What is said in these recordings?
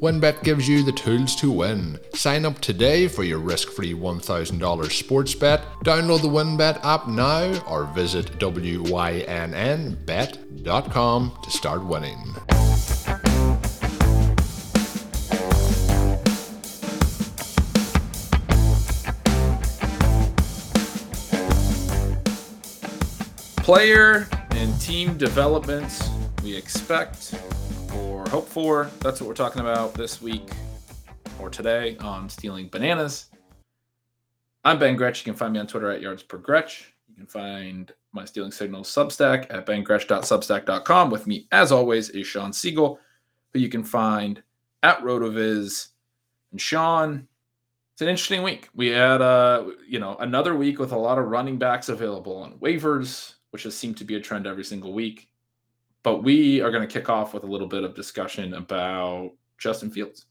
WynnBET gives you the tools to win. Sign up today for your risk free $1,000 sports bet. Download the WynnBET app now or visit WYNNBet.com to start winning. Player and team developments we expect or hope for. That's what we're talking about this week or today on Stealing Bananas. I'm Ben Gretch. You can find me on Twitter at yards per Gretch. You can find my Stealing Signals Substack at bengretch.substack.com. With me, as always, is Shawn Siegele, who you can find at Rotoviz. And Shawn, it's an interesting week. We had, uh, you know, another week with a lot of running backs available on waivers, which has seemed to be a trend every single week. But we are going to kick off with a little bit of discussion about Justin Fields.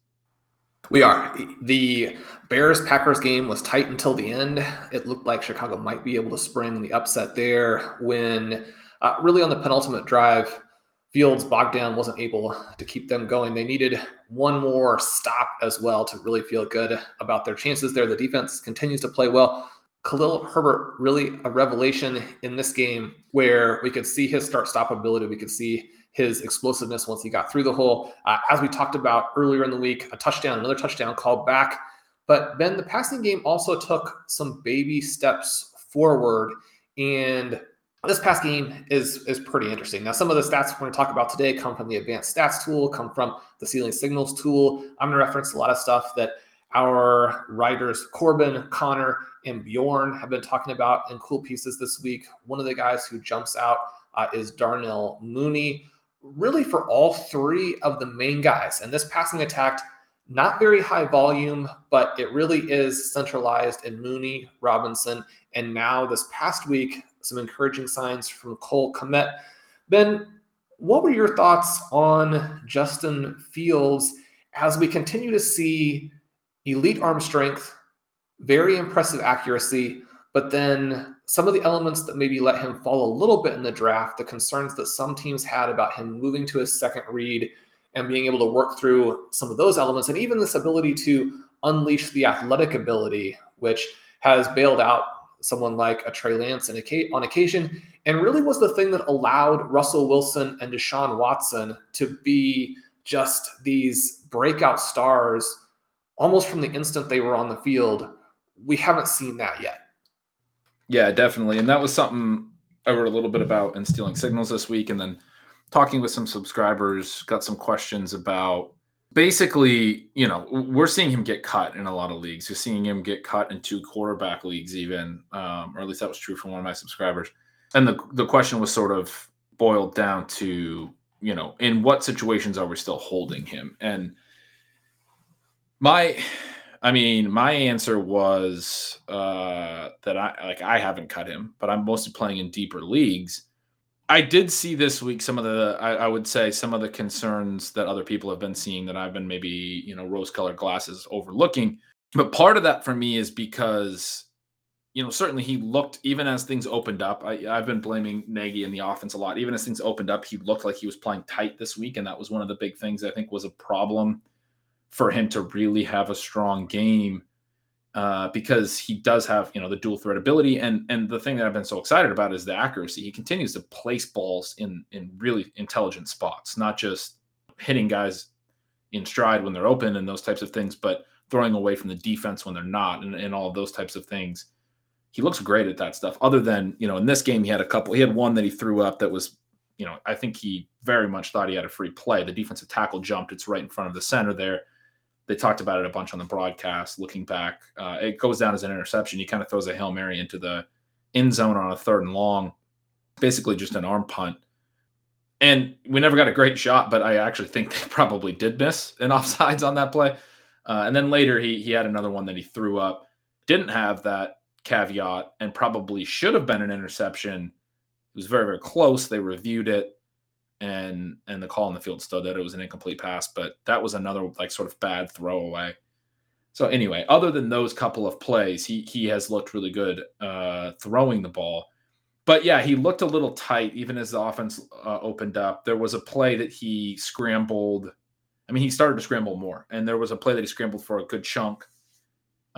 We are. The Bears Packers game was tight until the end. It looked like Chicago might be able to spring the upset there when, uh, really, on the penultimate drive, Fields Bogdan wasn't able to keep them going. They needed one more stop as well to really feel good about their chances there. The defense continues to play well. Khalil Herbert really a revelation in this game where we could see his start stop ability. We could see his explosiveness once he got through the hole. Uh, as we talked about earlier in the week, a touchdown, another touchdown called back. But then the passing game also took some baby steps forward. And this pass game is is pretty interesting. Now, some of the stats we're going to talk about today come from the advanced stats tool, come from the Stealing Signals tool. I'm going to reference a lot of stuff that our writers Corbin, Connor, and Bjorn have been talking about in cool pieces this week. One of the guys who jumps out uh, is Darnell Mooney. Really, for all three of the main guys, and this passing attack, not very high volume, but it really is centralized in Mooney, Robinson, and now this past week, some encouraging signs from Cole Kmet. Ben, what were your thoughts on Justin Fields as we continue to see elite arm strength, very impressive accuracy, but then some of the elements that maybe let him fall a little bit in the draft, the concerns that some teams had about him moving to his second read and being able to work through some of those elements, and even this ability to unleash the athletic ability, which has bailed out someone like a Trey Lance on occasion, and really was the thing that allowed Russell Wilson and Deshaun Watson to be just these breakout stars almost from the instant they were on the field. We haven't seen that yet. Yeah, definitely. And that was something I wrote a little bit about in Stealing Signals this week. And then talking with some subscribers, got some questions about basically, you know, we're seeing him get cut in a lot of leagues. You're seeing him get cut in two quarterback leagues, even, um, or at least that was true for one of my subscribers. And the, the question was sort of boiled down to, you know, in what situations are we still holding him? And my I mean, my answer was uh, that I like I haven't cut him, but I'm mostly playing in deeper leagues. I did see this week some of the I, I, would say some of the concerns that other people have been seeing that I've been maybe you know rose colored glasses overlooking. But part of that for me is because you know certainly he looked even as things opened up. I, I've been blaming Nagy in the offense a lot. Even as things opened up, he looked like he was playing tight this week, and that was one of the big things I think was a problem for him to really have a strong game uh, because he does have you know the dual threat ability and and the thing that I've been so excited about is the accuracy. He continues to place balls in in really intelligent spots, not just hitting guys in stride when they're open and those types of things, but throwing away from the defense when they're not and, and all those types of things. He looks great at that stuff. Other than you know in this game he had a couple. He had one that he threw up that was you know I think he very much thought he had a free play. The defensive tackle jumped. It's right in front of the center there they talked about it a bunch on the broadcast. Looking back, uh, it goes down as an interception. He kind of throws a hail mary into the end zone on a third and long, basically just an arm punt. And we never got a great shot, but I actually think they probably did miss an offsides on that play. Uh, and then later he he had another one that he threw up, didn't have that caveat, and probably should have been an interception. It was very very close. They reviewed it and and the call on the field stood that it was an incomplete pass, but that was another like sort of bad throwaway. So anyway, other than those couple of plays, he he has looked really good uh, throwing the ball. But yeah, he looked a little tight even as the offense uh, opened up. There was a play that he scrambled. I mean, he started to scramble more, and there was a play that he scrambled for a good chunk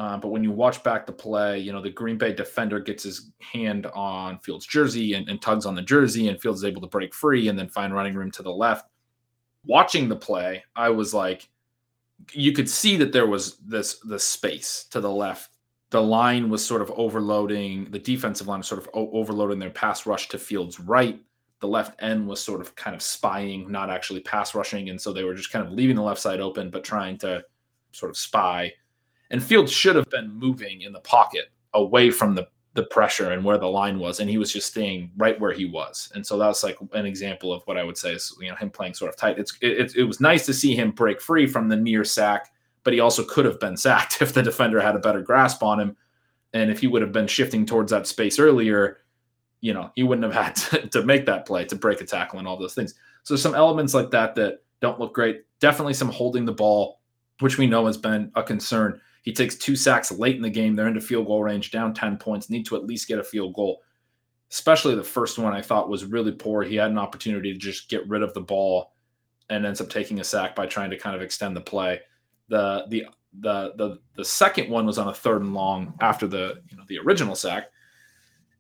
uh, but when you watch back the play, you know, the Green Bay defender gets his hand on Fields' jersey and, and, tugs on the jersey, and Fields is able to break free and then find running room to the left. Watching the play, I was like, you could see that there was this this space to the left. The line was sort of overloading, the defensive line was sort of o- overloading their pass rush to Fields' right. The left end was sort of kind of spying, not actually pass rushing. And so they were just kind of leaving the left side open, but trying to sort of spy and Fields should have been moving in the pocket away from the the pressure and where the line was, and he was just staying right where he was. And so that's like an example of what I would say is you know him playing sort of tight. It's it, it was nice to see him break free from the near sack, but he also could have been sacked if the defender had a better grasp on him, and if he would have been shifting towards that space earlier, you know he wouldn't have had to, to make that play to break a tackle and all those things. So some elements like that that don't look great. Definitely some holding the ball, which we know has been a concern he takes two sacks late in the game. They're into field goal range, down 10 points, need to at least get a field goal. Especially the first one I thought was really poor. He had an opportunity to just get rid of the ball and ends up taking a sack by trying to kind of extend the play. The the the the the second one was on a third and long after the you know the original sack,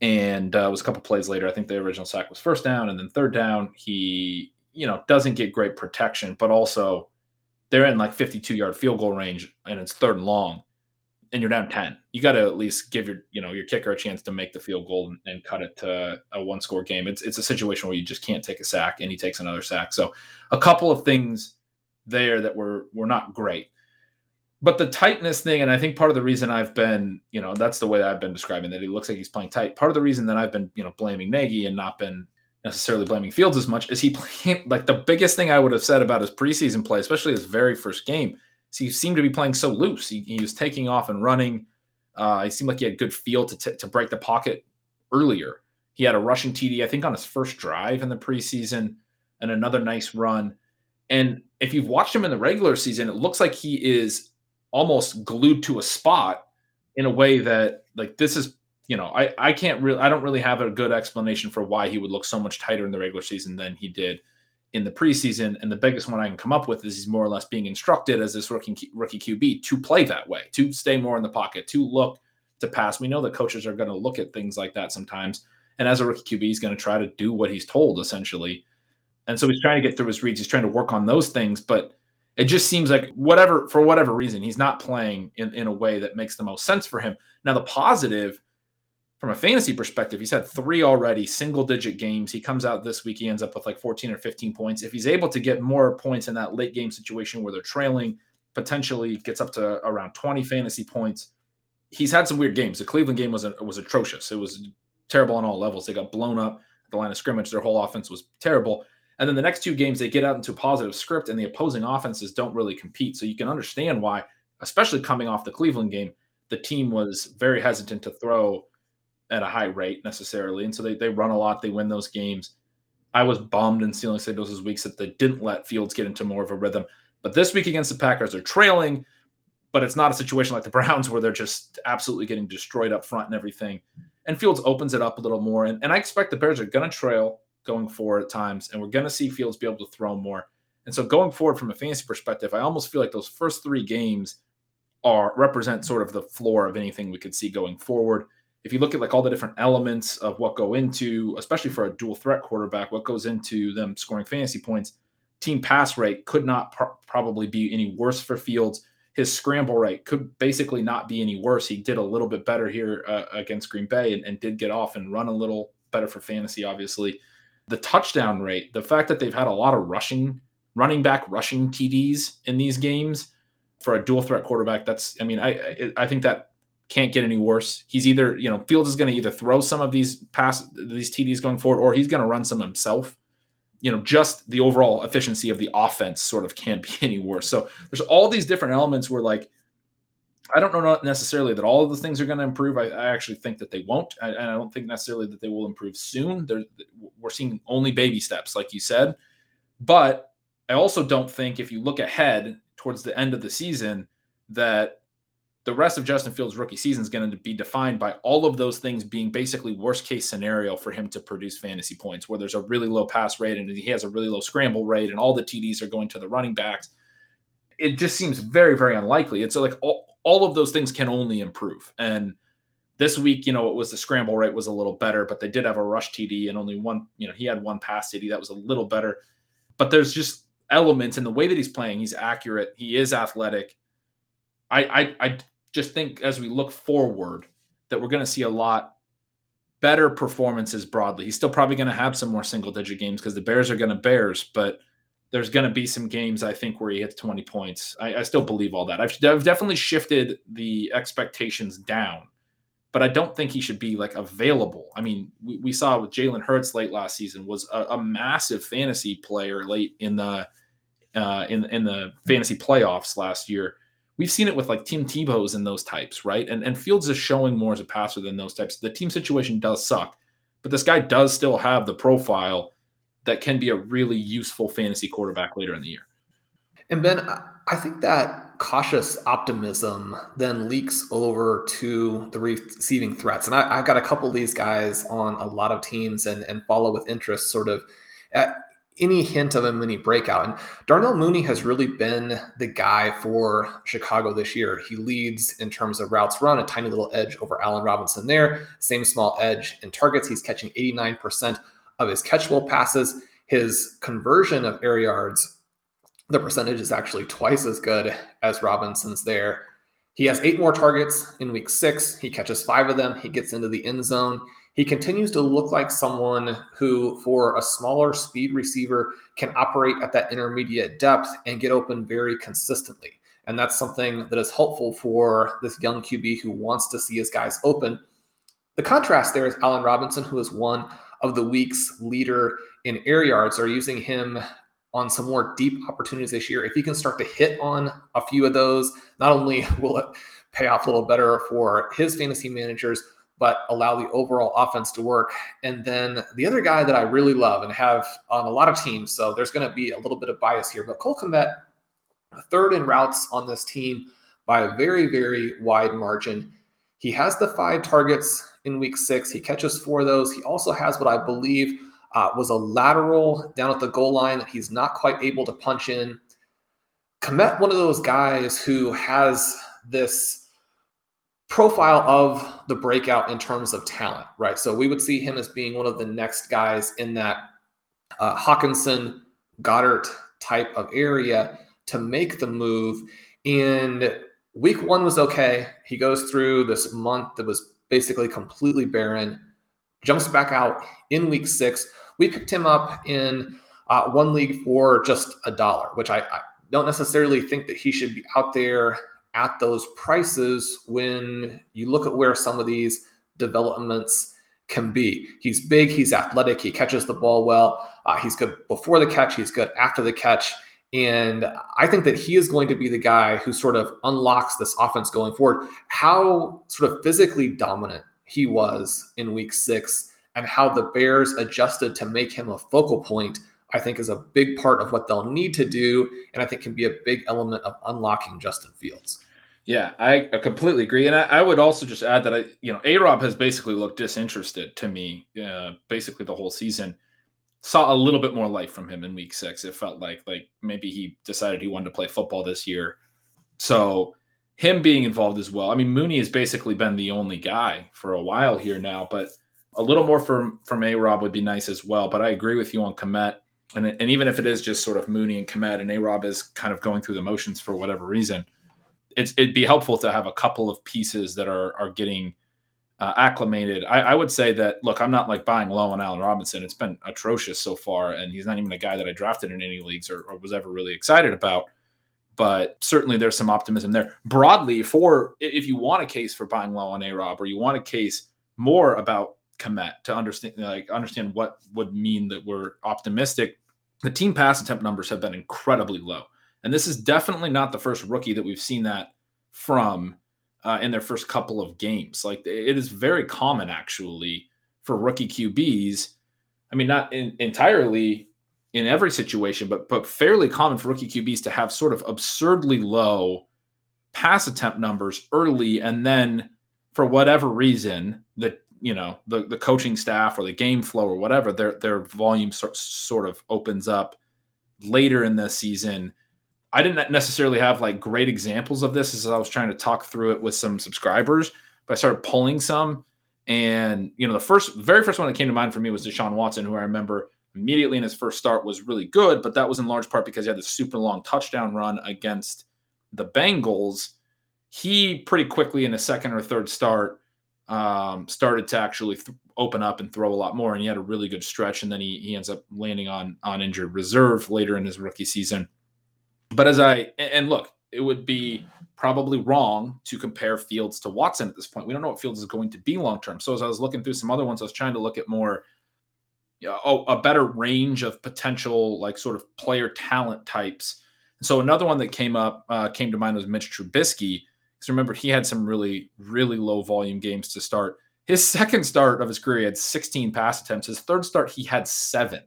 and uh, was a couple plays later. I think the original sack was first down, and then third down he you know doesn't get great protection, but also they're in like 52 yard field goal range and it's third and long and you're down 10 you got to at least give your you know your kicker a chance to make the field goal and, and, cut it to a one score game. It's it's a situation where you just can't take a sack and he takes another sack. So a couple of things there that were were not great. But the tightness thing and i think part of the reason i've been you know that's the way i've been describing that he looks like he's playing tight. Part of the reason that i've been you know blaming nagy and not been necessarily blaming Fields as much as he played. Like the biggest thing I would have said about his preseason play, especially his very first game, is he seemed to be playing so loose. He, he was taking off and running. Uh, he seemed like he had good feel to, t- to break the pocket earlier. He had a rushing TD, I think, on his first drive in the preseason, and another nice run. And if you've watched him in the regular season, it looks like he is almost glued to a spot in a way that, like, this is you know, I, I can't really, I don't really have a good explanation for why he would look so much tighter in the regular season than he did in the preseason. And the biggest one I can come up with is he's more or less being instructed as this rookie rookie QB to play that way, to stay more in the pocket, to look to pass. We know that coaches are going to look at things like that sometimes. And as a rookie QB, he's going to try to do what he's told essentially. And so he's trying to get through his reads. He's trying to work on those things, but it just seems like whatever, for whatever reason, he's not playing in, in a way that makes the most sense for him. Now, the positive from a fantasy perspective, he's had three already single digit games. He comes out this week, he ends up with like 14 or 15 points. If he's able to get more points in that late game situation where they're trailing, potentially gets up to around 20 fantasy points. He's had some weird games. The Cleveland game was was atrocious. It was terrible on all levels. They got blown up at the line of scrimmage. Their whole offense was terrible. And then the next two games, they get out into a positive script, and the opposing offenses don't really compete. So you can understand why, especially coming off the Cleveland game, the team was very hesitant to throw at a high rate necessarily. And so they, they run a lot, they win those games. I was bummed in Stealing Signals' weeks that they didn't let Fields get into more of a rhythm. But this week against the Packers, they're trailing, but it's not a situation like the Browns where they're just absolutely getting destroyed up front and everything. And Fields opens it up a little more. And, and I expect the Bears are going to trail going forward at times, and we're going to see Fields be able to throw more. And so going forward from a fantasy perspective, I almost feel like those first three games are represent sort of the floor of anything we could see going forward. If you look at like all the different elements of what go into, especially for a dual threat quarterback, what goes into them scoring fantasy points, team pass rate could not pr- probably be any worse for Fields. His scramble rate could basically not be any worse. He did a little bit better here uh, against Green Bay and, and did get off and run a little better for fantasy, obviously. The touchdown rate, the fact that they've had a lot of rushing, running back rushing TDs in these games for a dual threat quarterback, that's, I mean, I, I think that can't get any worse. He's either, you know, Fields is going to either throw some of these pass, these TDs going forward, or he's going to run some himself you know, just the overall efficiency of the offense sort of can't be any worse. So there's all these different elements where like I don't know necessarily that all of the things are going to improve. I, I, actually think that they won't. I, I don't think necessarily that they will improve soon. They're, we're seeing only baby steps, like you said. But I also don't think if you look ahead towards the end of the season that the rest of Justin Fields' rookie season is going to be defined by all of those things being basically worst case scenario for him to produce fantasy points, where there's a really low pass rate and he has a really low scramble rate, and all the TDs are going to the running backs. It just seems very, very unlikely. It's like all, all of those things can only improve. And this week, you know, it was the scramble rate was a little better, but they did have a rush TD and only one, you know, he had one pass TD that was a little better. But there's just elements in the way that he's playing. He's accurate. He is athletic. I, I, I just think as we look forward that we're going to see a lot better performances broadly. He's still probably going to have some more single digit games because the Bears are going to Bears, but there's going to be some games I think where he hits 20 points. I, I still believe all that. I've, I've, definitely shifted the expectations down, but I don't think he should be like available. I mean, we, we saw with Jalen Hurts late last season was a, a, massive fantasy player late in the uh, in in the fantasy playoffs last year we've seen it with like Tim Tebow's and those types, right? And and Fields is showing more as a passer than those types. The team situation does suck, but this guy does still have the profile that can be a really useful fantasy quarterback later in the year. And Ben, I think that cautious optimism then leaks over to the receiving threats. And I, have got a couple of these guys on a lot of teams and, and follow with interest sort of at, any hint of a mini breakout. And Darnell Mooney has really been the guy for Chicago this year. He leads in terms of routes run, a tiny little edge over Allen Robinson there, same small edge in targets. He's catching 89% of his catchable passes. His conversion of air yards, the percentage is actually twice as good as Robinson's there. He has eight more targets in week six. He catches five of them. He gets into the end zone he continues to look like someone who, for a smaller speed receiver, can operate at that intermediate depth and get open very consistently. And that's something that is helpful for this young QB who wants to see his guys open. The contrast there is Allen Robinson, who is one of the week's leader in air yards, are using him on some more deep opportunities this year. If he can start to hit on a few of those, not only will it pay off a little better for his fantasy managers, but allow the overall offense to work. And then the other guy that I really love and have on a lot of teams, so there's going to be a little bit of bias here, but Cole Kmet, third in routes on this team by a very, very wide margin. He has the five targets in week six. He catches four of those. He also has what I believe uh, was a lateral down at the goal line that he's not quite able to punch in. Kmet, one of those guys who has this profile of the breakout in terms of talent, right? So we would see him as being one of the next guys in that uh, Hockenson, Goedert type of area to make the move. And week one was okay. He goes through this month that was basically completely barren, jumps back out in week six. We picked him up in uh, one league for just a dollar, which I, I don't necessarily think that he should be out there at those prices when you look at where some of these developments can be. He's big, he's athletic, he catches the ball well, uh, he's good before the catch, he's good after the catch. And I think that he is going to be the guy who sort of unlocks this offense going forward. How sort of physically dominant he was in week six and how the Bears adjusted to make him a focal point, I think is a big part of what they'll need to do. And I think can be a big element of unlocking Justin Fields. Yeah, I, completely agree, and I, I, would also just add that I, you know, A Rob has basically looked disinterested to me, uh, basically the whole season. Saw a little bit more life from him in Week Six. It felt like like maybe he decided he wanted to play football this year. So him being involved as well. I mean, Mooney has basically been the only guy for a while here now, but a little more from from A Rob would be nice as well. But I agree with you on Kmet. And, and even if it is just sort of Mooney and Kmet and A Rob is kind of going through the motions for whatever reason, it's it'd be helpful to have a couple of pieces that are are getting uh, acclimated. I, I, would say that look, I'm not like buying low on Allen Robinson. It's been atrocious so far, and he's not even a guy that I drafted in any leagues or, or was ever really excited about. But certainly, there's some optimism there. Broadly, for if you want a case for buying low on A Rob, or you want a case more about Kmet to understand, like understand what would mean that we're optimistic. The team pass attempt numbers have been incredibly low. And this is definitely not the first rookie that we've seen that from uh, in their first couple of games. Like it is very common actually for rookie QBs. I mean, not in, entirely in every situation, but but fairly common for rookie QBs to have sort of absurdly low pass attempt numbers early, and then for whatever reason, the you know the the coaching staff or the game flow or whatever, their their volume sort sort of opens up later in the season I didn't necessarily have like great examples of this as I was trying to talk through it with some subscribers, but I started pulling some. And, you know, the first, very first one that came to mind for me was Deshaun Watson, who I remember immediately in his first start was really good, but that was in large part because he had this super long touchdown run against the Bengals. He pretty quickly in a second or third start um, started to actually th- open up and throw a lot more, and he had a really good stretch. And then he, he ends up landing on on injured reserve later in his rookie season. But as I and look, it would be probably wrong to compare Fields to Watson at this point. We don't know what Fields is going to be long term. So as I was looking through some other ones, I was trying to look at more you know, oh, a better range of potential like sort of player talent types. And so another one that came up uh, came to mind was Mitch Trubisky. Because remember, he had some really really low volume games to start. His second start of his career, he had 16 pass attempts. His third start, he had seven.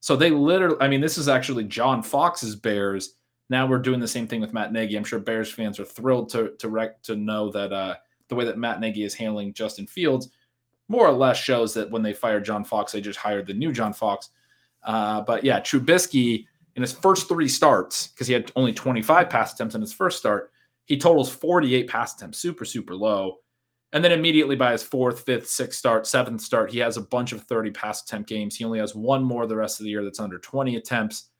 So they literally, I mean, this is actually John Fox's Bears now we're doing the same thing with Matt Nagy. I'm sure Bears fans are thrilled to to rec- to know that uh, the way that Matt Nagy is handling Justin Fields more or less shows that when they fired John Fox, they just hired the new John Fox. Uh, but yeah, Trubisky in his first three starts, because he had only 25 pass attempts in his first start, he totals 48 pass attempts, super, super low. And then immediately by his fourth, fifth, sixth start, seventh start, he has a bunch of 30 pass attempt games. He only has one more the rest of the year that's under 20 attempts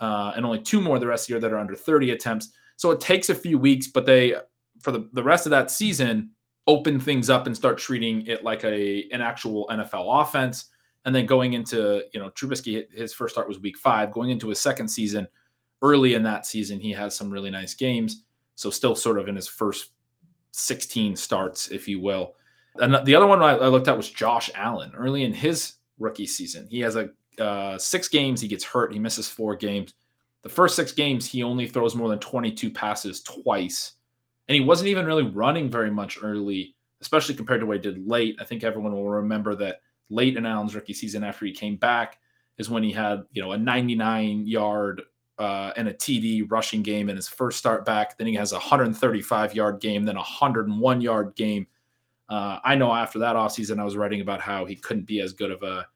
uh, and only two more the rest of the year that are under 30 attempts. So it takes a few weeks, but they, for the, the rest of that season, open things up and start treating it like a an actual NFL offense. And then going into, you know, Trubisky, his first start was week five. Going into his second season, early in that season, he has some really nice games. So still sort of in his first 16 starts, if you will. And the other one I looked at was Josh Allen early in his rookie season. He has a uh, six games, he gets hurt. He misses four games. The first six games, he only throws more than 22 passes twice. And he wasn't even really running very much early, especially compared to what he did late. I think everyone will remember that late in Allen's rookie season after he came back is when he had, you know, a 99 yard uh, and a TD rushing game in his first start back. Then he has a 135 yard game, then a 101 yard game. Uh, I know after that offseason, I was writing about how he couldn't be as good of a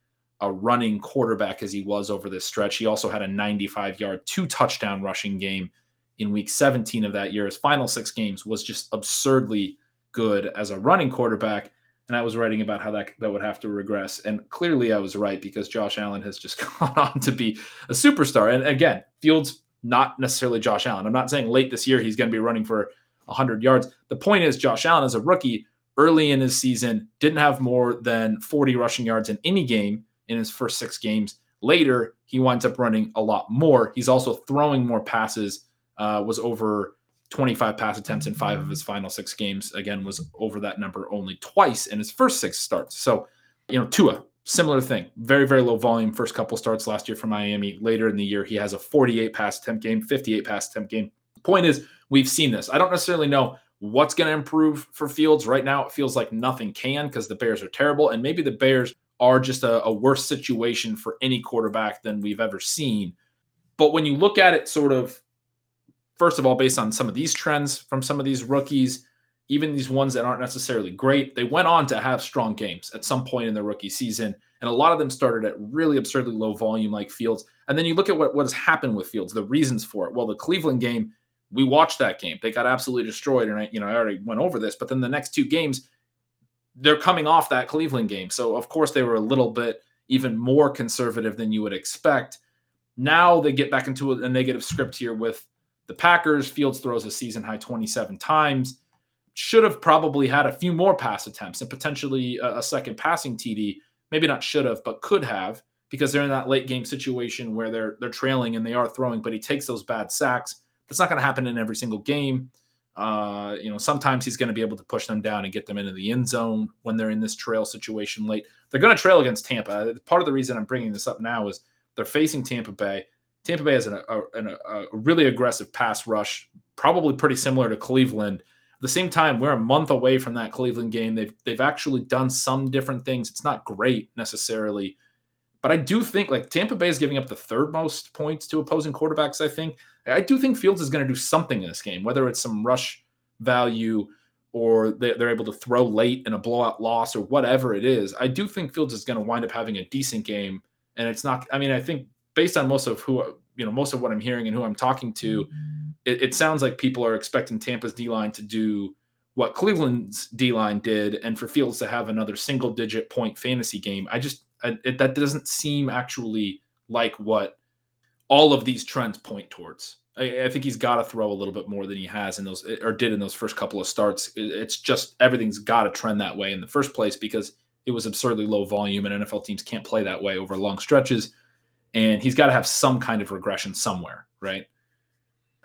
a running quarterback as he was over this stretch. He also had a 95 yard, two touchdown rushing game in week 17 of that year. His final six games was just absurdly good as a running quarterback. And I was writing about how that, that would have to regress. And clearly I was right because Josh Allen has just gone on to be a superstar. And again, Fields, not necessarily Josh Allen. I'm not saying late this year he's going to be running for 100 yards. The point is, Josh Allen, as a rookie, early in his season, didn't have more than 40 rushing yards in any game in his first six games. Later, he winds up running a lot more. He's also throwing more passes, uh, was over 25 pass attempts in five of his final six games. Again, was over that number only twice in his first six starts. So, you know, Tua, similar thing. Very, very low volume first couple starts last year for Miami. Later in the year, he has a 48 pass attempt game, 58 pass attempt game. Point is, we've seen this. I don't necessarily know what's going to improve for Fields right now. It feels like nothing can because the Bears are terrible. And maybe the Bears are just a, a worse situation for any quarterback than we've ever seen. But when you look at it, sort of, first of all, based on some of these trends from some of these rookies, even these ones that aren't necessarily great, they went on to have strong games at some point in their rookie season. And a lot of them started at really absurdly low volume, like Fields. And then you look at what, what has happened with Fields, the reasons for it. Well, the Cleveland game, we watched that game. They got absolutely destroyed. And I, you know, I already went over this, but then the next two games, they're coming off that Cleveland game. So of course they were a little bit even more conservative than you would expect. Now they get back into a negative script here with the Packers. Fields throws a season high 27 times should have probably had a few more pass attempts and potentially a, a second passing TD. Maybe not should have, but could have because they're in that late game situation where they're they're trailing and they are throwing, but he takes those bad sacks. That's not going to happen in every single game. Uh, you know, sometimes he's going to be able to push them down and get them into the end zone when they're in this trail situation late. They're going to trail against Tampa. Part of the reason I'm bringing this up now is they're facing Tampa Bay. Tampa Bay has an, a, a, really aggressive pass rush, probably pretty similar to Cleveland. At the same time, we're a month away from that Cleveland game. They've they've actually done some different things. It's not great necessarily, but I do think like Tampa Bay is giving up the third most points to opposing quarterbacks. I think I do think Fields is going to do something in this game, whether it's some rush value or they're able to throw late in a blowout loss or whatever it is. I do think Fields is going to wind up having a decent game, and it's not. I mean, I think based on most of who you know, most of what I'm hearing and who I'm talking to it, it sounds like people are expecting Tampa's D line to do what Cleveland's D line did, and for Fields to have another single digit point fantasy game. I just I, it, that doesn't seem actually like what all of these trends point towards. I, I think he's got to throw a little bit more than he has in those or did in those first couple of starts. It, it's just everything's got to trend that way in the first place because it was absurdly low volume, and NFL teams can't play that way over long stretches. And he's got to have some kind of regression somewhere, right?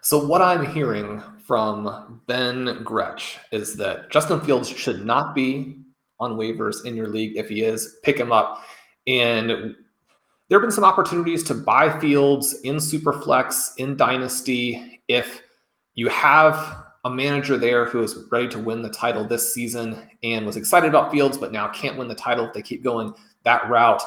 So, what I'm hearing from Ben Gretch is that Justin Fields should not be on waivers in your league. If he is, pick him up. And there have been some opportunities to buy Fields in Superflex, in Dynasty. If you have a manager there who is ready to win the title this season and was excited about Fields, but now can't win the title if they keep going that route,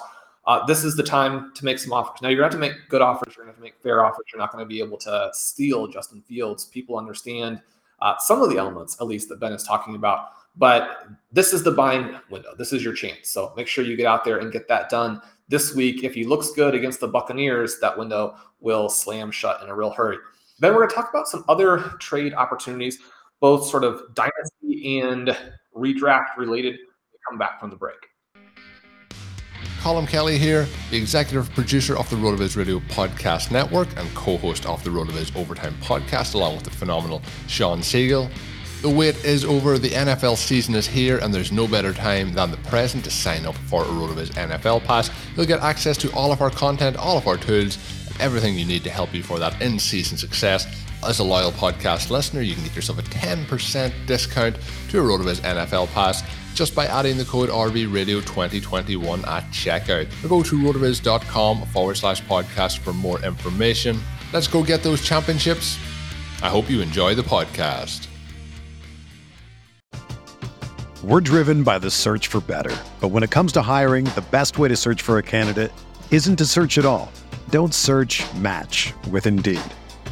uh, this is the time to make some offers. Now you're going to have to make good offers. You're going to have to make fair offers. You're not going to be able to steal Justin Fields. People understand uh, some of the elements, at least that Ben is talking about. But this is the buying window. This is your chance. So make sure you get out there and get that done this week. If he looks good against the Buccaneers, that window will slam shut in a real hurry. Then we're going to talk about some other trade opportunities, both sort of dynasty and redraft related. Come back from the break. Colm Kelly here, the executive producer of the RotoViz Radio Podcast Network and co host of the RotoViz Overtime Podcast, along with the phenomenal Shawn Siegele. The wait is over, the NFL season is here, and there's no better time than the present to sign up for a RotoViz NFL Pass. You'll get access to all of our content, all of our tools, everything you need to help you for that in season success. As a loyal podcast listener, you can get yourself a 10% discount to a RotoViz NFL Pass just by adding the code RVRadio2021 at checkout. Or go to rotoviz.com forward slash podcast for more information. Let's go get those championships. I hope you enjoy the podcast. We're driven by the search for better. But when it comes to hiring, the best way to search for a candidate isn't to search at all. Don't search match with Indeed.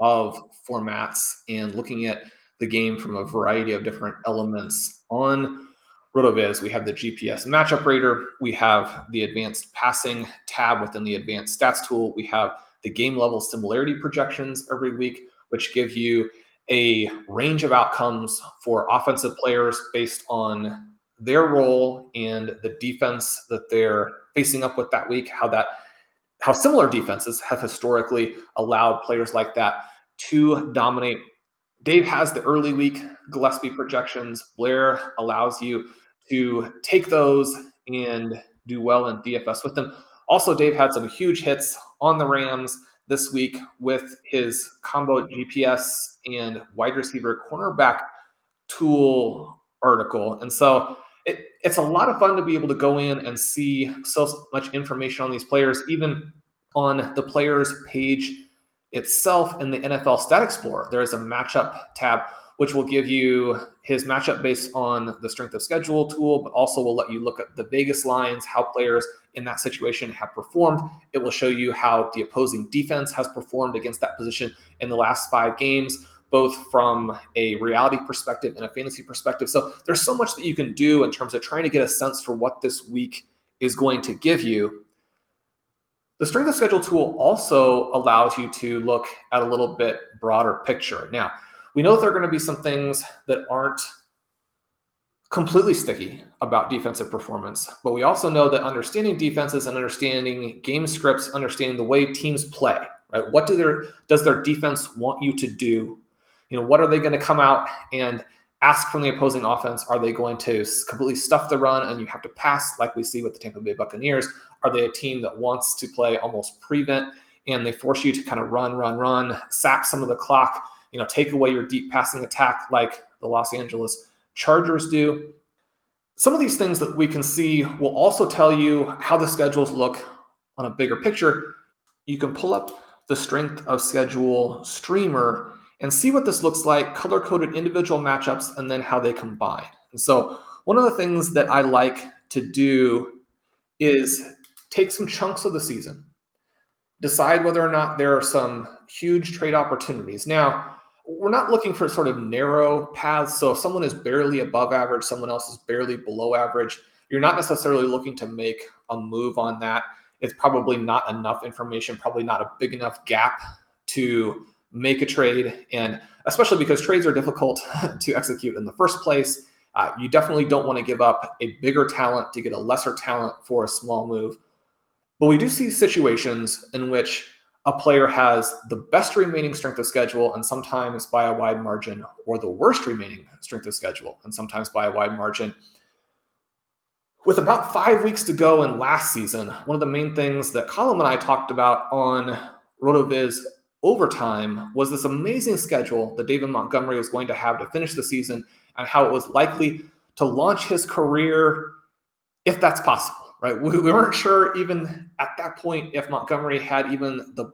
of formats and looking at the game from a variety of different elements on RotoViz. We have the GPS matchup rater, we have the advanced passing tab within the advanced stats tool, we have the game level similarity projections every week, which give you a range of outcomes for offensive players based on their role and the defense that they're facing up with that week, how that how similar defenses have historically allowed players like that to dominate. Dave has the early week Gillespie projections. Blair allows you to take those and do well in DFS with them. Also, Dave had some huge hits on the Rams this week with his combo GPS and wide receiver cornerback tool article. And so it, it's a lot of fun to be able to go in and see so much information on these players, even on the players page itself in the NFL Stat Explorer. There is a matchup tab which will give you his matchup based on the strength of schedule tool, but also will let you look at the Vegas lines, how players in that situation have performed. It will show you how the opposing defense has performed against that position in the last five games, both from a reality perspective and a fantasy perspective. So there's so much that you can do in terms of trying to get a sense for what this week is going to give you. The strength of schedule tool also allows you to look at a little bit broader picture. Now, we know that there are going to be some things that aren't completely sticky about defensive performance, but we also know that understanding defenses and understanding game scripts, understanding the way teams play, right? What do their does their defense want you to do? You know, what are they going to come out and ask from the opposing offense? Are they going to completely stuff the run and you have to pass like we see with the Tampa Bay Buccaneers? Are they a team that wants to play almost prevent and they force you to kind of run, run, run, sap some of the clock? you know, take away your deep passing attack like the Los Angeles Chargers do. Some of these things that we can see will also tell you how the schedules look on a bigger picture. You can pull up the strength of schedule streamer and see what this looks like, color coded individual matchups, and then how they combine. And so, one of the things that I like to do is take some chunks of the season, decide whether or not there are some huge trade opportunities. Now, we're not looking for sort of narrow paths. So if someone is barely above average, someone else is barely below average, you're not necessarily looking to make a move on that. It's probably not enough information, probably not a big enough gap to make a trade. And especially because trades are difficult to execute in the first place, uh, you definitely don't want to give up a bigger talent to get a lesser talent for a small move. But we do see situations in which a player has the best remaining strength of schedule and sometimes by a wide margin, or the worst remaining strength of schedule and sometimes by a wide margin. With about five weeks to go in last season, one of the main things that Colin and I talked about on RotoViz overtime was this amazing schedule that David Montgomery was going to have to finish the season and how it was likely to launch his career if that's possible right? We, we weren't sure even at that point if Montgomery had even the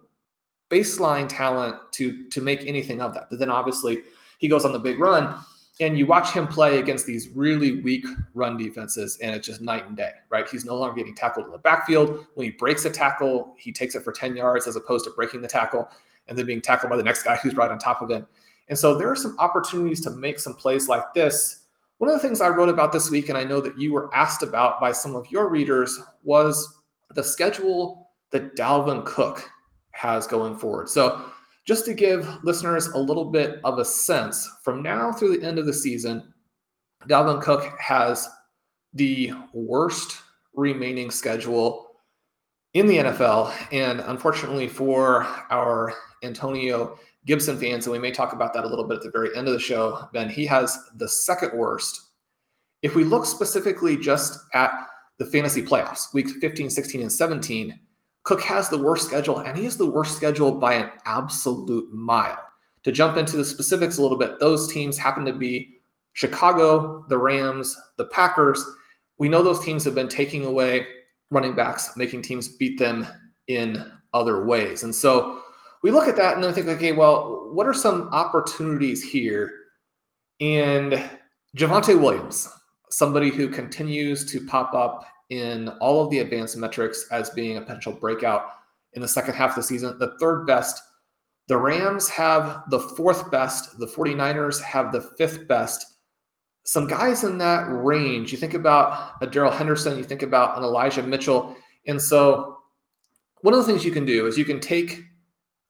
baseline talent to to make anything of that. But then obviously he goes on the big run, and you watch him play against these really weak run defenses, and it's just night and day, right? He's no longer getting tackled in the backfield. When he breaks a tackle, he takes it for 10 yards as opposed to breaking the tackle and then being tackled by the next guy who's right on top of him. And so there are some opportunities to make some plays like this one of the things I wrote about this week, and I know that you were asked about by some of your readers, was the schedule that Dalvin Cook has going forward. So, just to give listeners a little bit of a sense, from now through the end of the season, Dalvin Cook has the worst remaining schedule in the NFL. And unfortunately for our Antonio Gibson fans, and we may talk about that a little bit at the very end of the show, Ben, he has the second worst. If we look specifically just at the fantasy playoffs, weeks 15, 16, and 17, Cook has the worst schedule, and he has the worst schedule by an absolute mile. To jump into the specifics a little bit, those teams happen to be Chicago, the Rams, the Packers. We know those teams have been taking away running backs, making teams beat them in other ways. And so we look at that and then think, okay, well, what are some opportunities here? And Javonte Williams, somebody who continues to pop up in all of the advanced metrics as being a potential breakout in the second half of the season, the third best. The Rams have the fourth best. The 49ers have the fifth best. Some guys in that range, you think about a Darrell Henderson, you think about an Elijah Mitchell. And so, one of the things you can do is you can take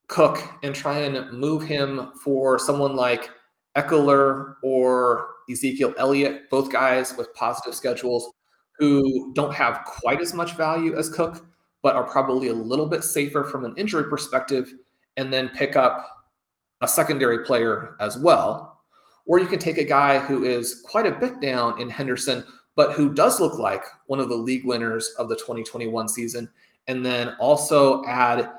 Cook and try and move him for someone like Ekeler or Ezekiel Elliott, both guys with positive schedules who don't have quite as much value as Cook, but are probably a little bit safer from an injury perspective, and then pick up a secondary player as well. Or you can take a guy who is quite a bit down in Henderson, but who does look like one of the league winners of the 2021 season, and then also add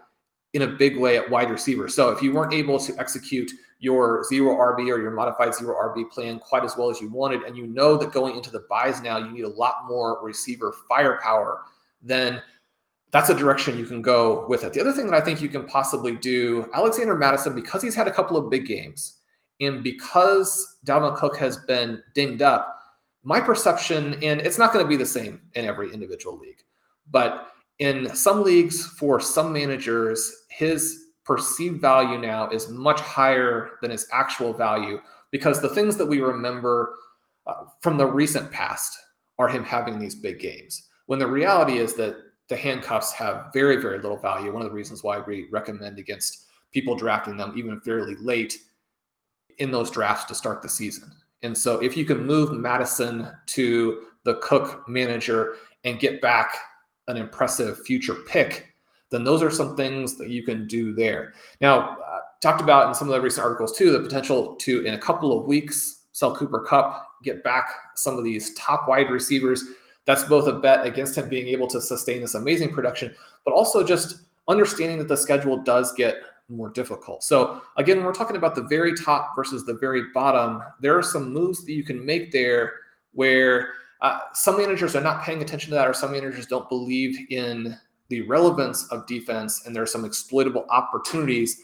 in a big way at wide receiver. So if you weren't able to execute your zero RB or your modified zero RB plan quite as well as you wanted, and you know that going into the buys now, you need a lot more receiver firepower, then that's a direction you can go with it. The other thing that I think you can possibly do, Alexander Mattison, because he's had a couple of big games, and because Dalvin Cook has been dinged up, my perception, and it's not going to be the same in every individual league, but in some leagues for some managers, his perceived value now is much higher than his actual value because the things that we remember uh, from the recent past are him having these big games. When the reality is that the handcuffs have very, very little value. One of the reasons why we recommend against people drafting them even fairly late in those drafts to start the season. And so if you can move Mattison to the Cook manager and get back an impressive future pick, then those are some things that you can do there. Now, uh, talked about in some of the recent articles too, the potential to, in a couple of weeks, sell Cooper Kupp, get back some of these top wide receivers. That's both a bet against him being able to sustain this amazing production, but also just understanding that the schedule does get more difficult. So, again, we're talking about the very top versus the very bottom, there are some moves that you can make there where uh, some managers are not paying attention to that, or some managers don't believe in the relevance of defense, and there are some exploitable opportunities.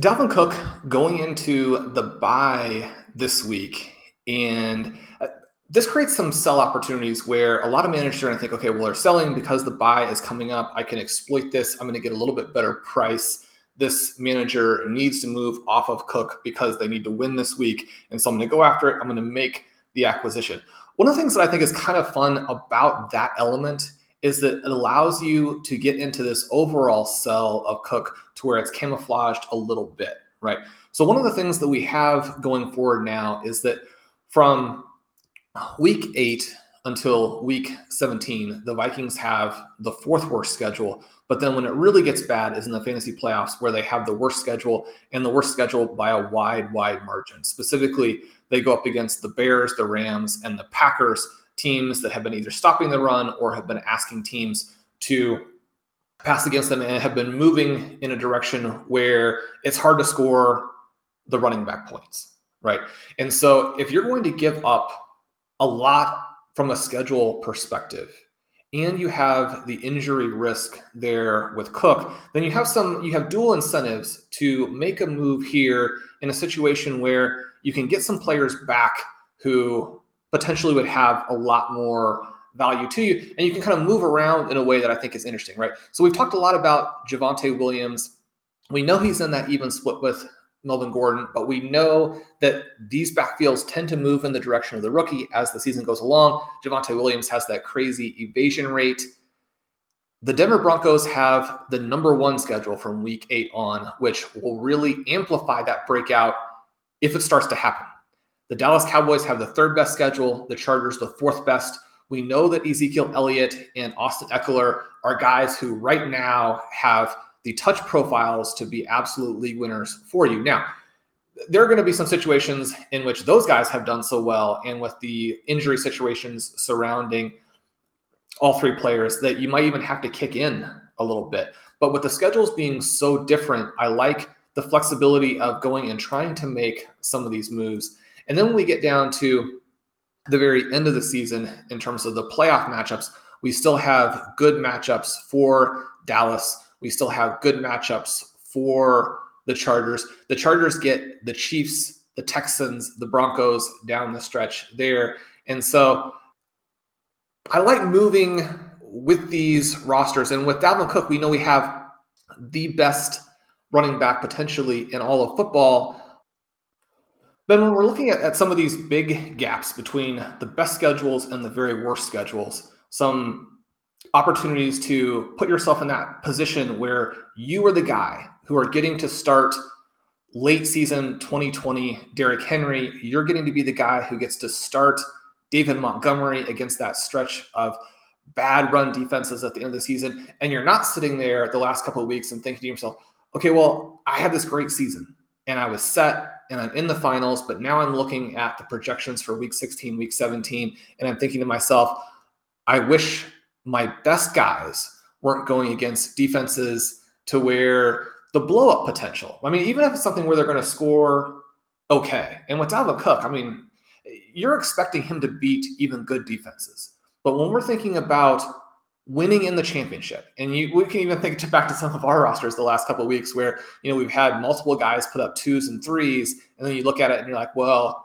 Dalvin Cook going into the buy this week, and uh, this creates some sell opportunities where a lot of managers are going to think, okay, well, they're selling because the buy is coming up. I can exploit this. I'm going to get a little bit better price. This manager needs to move off of Cook because they need to win this week. And so I'm going to go after it. I'm going to make the acquisition. One of the things that I think is kind of fun about that element is that it allows you to get into this overall sell of Cook to where it's camouflaged a little bit, right? So one of the things that we have going forward now is that from week eight until week 17, the Vikings have the fourth worst schedule. But then when it really gets bad is in the fantasy playoffs where they have the worst schedule and the worst schedule by a wide, wide margin. Specifically, they go up against the Bears, the Rams, and the Packers, teams that have been either stopping the run or have been asking teams to pass against them and have been moving in a direction where it's hard to score the running back points, right? And so if you're going to give up a lot from a schedule perspective, and you have the injury risk there with Cook, then you have some you have dual incentives to make a move here in a situation where you can get some players back who potentially would have a lot more value to you. And you can kind of move around in a way that I think is interesting, right? So we've talked a lot about Javonte Williams. We know he's in that even split with Melvin Gordon, but we know that these backfields tend to move in the direction of the rookie as the season goes along. Javonte Williams has that crazy evasion rate. the Denver Broncos have the number one schedule from week eight on, which will really amplify that breakout if it starts to happen. The Dallas Cowboys have the third best schedule, the Chargers the fourth best. We know that Ezekiel Elliott and Austin Ekeler are guys who right now have the touch profiles to be absolute league winners for you. Now, there are going to be some situations in which those guys have done so well, and with the injury situations surrounding all three players, that you might even have to kick in a little bit. But with the schedules being so different, I like the flexibility of going and trying to make some of these moves. And then when we get down to the very end of the season, in terms of the playoff matchups, we still have good matchups for Dallas. We still have good matchups for the Chargers. The Chargers get the Chiefs, the Texans, the Broncos down the stretch there. And so I like moving with these rosters. And with Dalvin Cook, we know we have the best running back potentially in all of football. Then when we're looking at, at some of these big gaps between the best schedules and the very worst schedules, some opportunities to put yourself in that position where you are the guy who are getting to start late season 2020 Derrick Henry. You're getting to be the guy who gets to start David Montgomery against that stretch of bad run defenses at the end of the season. And you're not sitting there the last couple of weeks and thinking to yourself, okay, well, I had this great season and I was set and I'm in the finals, but now I'm looking at the projections for week 16, week 17, and I'm thinking to myself, I wish my best guys weren't going against defenses to where the blow up potential. I mean, even if it's something where they're going to score okay. And with Dalvin Cook, I mean, you're expecting him to beat even good defenses. But when we're thinking about winning in the championship, and you, we can even think back to some of our rosters the last couple of weeks where you know we've had multiple guys put up twos and threes, and then you look at it and you're like, well,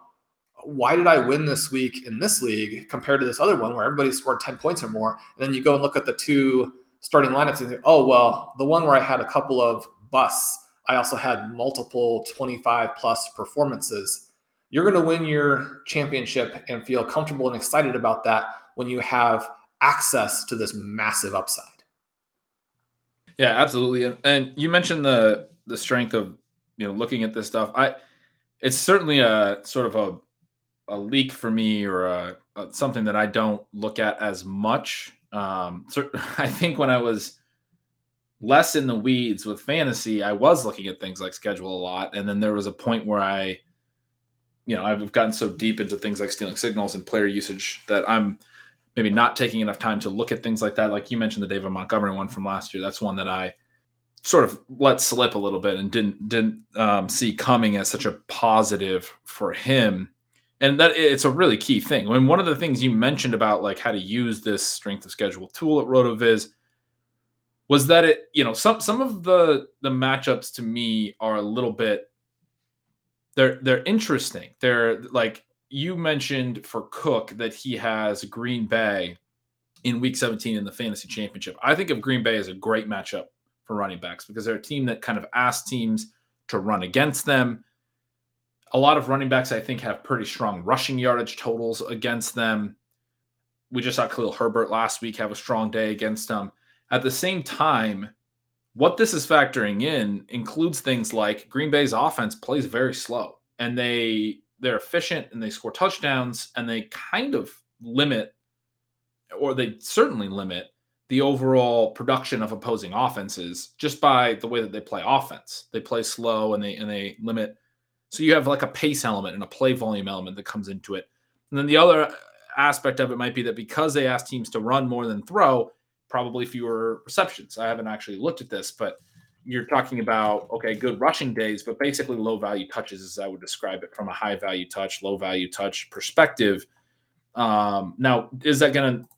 why did I win this week in this league compared to this other one where everybody scored 10 points or more? And then you go and look at the two starting lineups and think, oh, well, the one where I had a couple of busts, I also had multiple 25 plus performances. You're going to win your championship and feel comfortable and excited about that when you have access to this massive upside. Yeah, absolutely. And you mentioned the the strength of you know looking at this stuff. I it's certainly a sort of a a leak for me or a, a, something that I don't look at as much. Um, so I think when I was less in the weeds with fantasy, I was looking at things like schedule a lot, and then there was a point where I, you know, I've gotten so deep into things like stealing signals and player usage that I'm maybe not taking enough time to look at things like that. Like you mentioned, the David Montgomery one from last year. That's one that I sort of let slip a little bit and didn't didn't um, see coming as such a positive for him and that it's a really key thing. Mean, one of the things you mentioned about like how to use this strength of schedule tool at RotoViz was that it, you know, some some of the the matchups to me are a little bit they're they're interesting. They're like you mentioned for Cook that he has Green Bay in week 17 in the fantasy championship. I think of Green Bay as a great matchup for running backs because they're a team that kind of asks teams to run against them a lot of running backs, I think, have pretty strong rushing yardage totals against them. We just saw Khalil Herbert last week have a strong day against them. At the same time, what this is factoring in includes things like Green Bay's offense plays very slow and they they're efficient and they score touchdowns and they kind of limit or they certainly limit the overall production of opposing offenses just by the way that they play offense. They play slow and they and they limit so you have like a pace element and a play volume element that comes into it. And then the other aspect of it might be that because they ask teams to run more than throw, probably fewer receptions. I haven't actually looked at this, but you're talking about okay, good rushing days, but basically low value touches, as I would describe it from a high value touch, low value touch perspective. Um, now, is that going to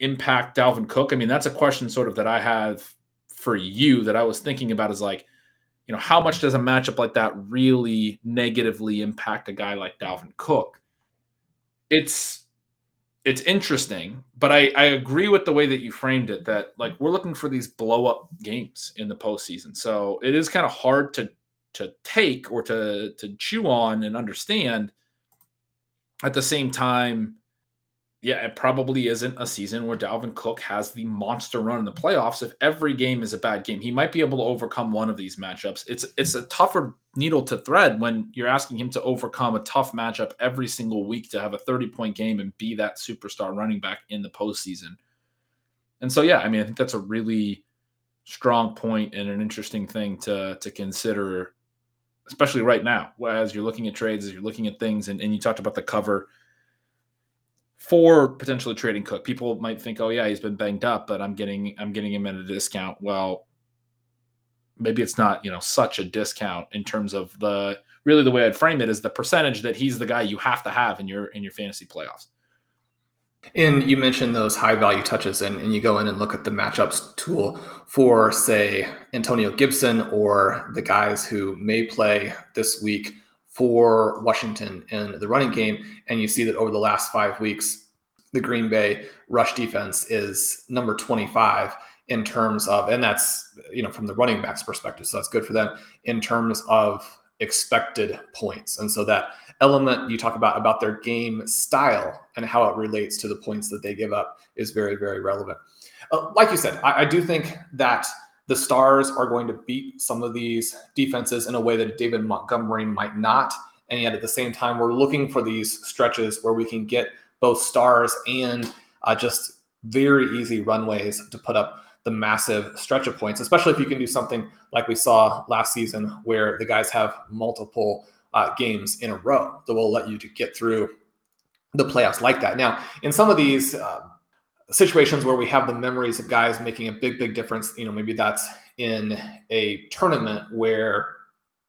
impact Dalvin Cook? I mean, that's a question sort of that I have for you that I was thinking about is like, you know, how much does a matchup like that really negatively impact a guy like Dalvin Cook? It's it's interesting, but I, I agree with the way that you framed it that like we're looking for these blow up games in the postseason. So it is kind of hard to to take or to to chew on and understand. At the same time, yeah, it probably isn't a season where Dalvin Cook has the monster run in the playoffs. If every game is a bad game, he might be able to overcome one of these matchups. It's it's a tougher needle to thread when you're asking him to overcome a tough matchup every single week to have a 30 point game and be that superstar running back in the postseason. And so, yeah, I mean, I think that's a really strong point and an interesting thing to to consider, especially right now, as you're looking at trades, as you're looking at things, and, and you talked about the cover for potentially trading Cook. People might think, oh yeah, he's been banged up, but I'm getting I'm getting him at a discount. Well, maybe it's not, you know, such a discount in terms of the really the way I'd frame it is the percentage that he's the guy you have to have in your in your fantasy playoffs. And you mentioned those high value touches, and, and you go in and look at the matchups tool for, say, Antonio Gibson or the guys who may play this week for Washington in the running game. And you see that over the last five weeks, the Green Bay rush defense is number 25 in terms of, and that's, you know, from the running backs perspective. So that's good for them in terms of expected points. And so that element you talk about, about their game style and how it relates to the points that they give up is very, very relevant. Uh, like you said, I, I do think that the Stars are going to beat some of these defenses in a way that David Montgomery might not. And yet at the same time, we're looking for these stretches where we can get both stars and uh, just very easy runways to put up the massive stretch of points, especially if you can do something like we saw last season where the guys have multiple uh, games in a row that will let you to get through the playoffs like that. Now, in some of these, uh, situations where we have the memories of guys making a big, big difference. You know, maybe that's in a tournament where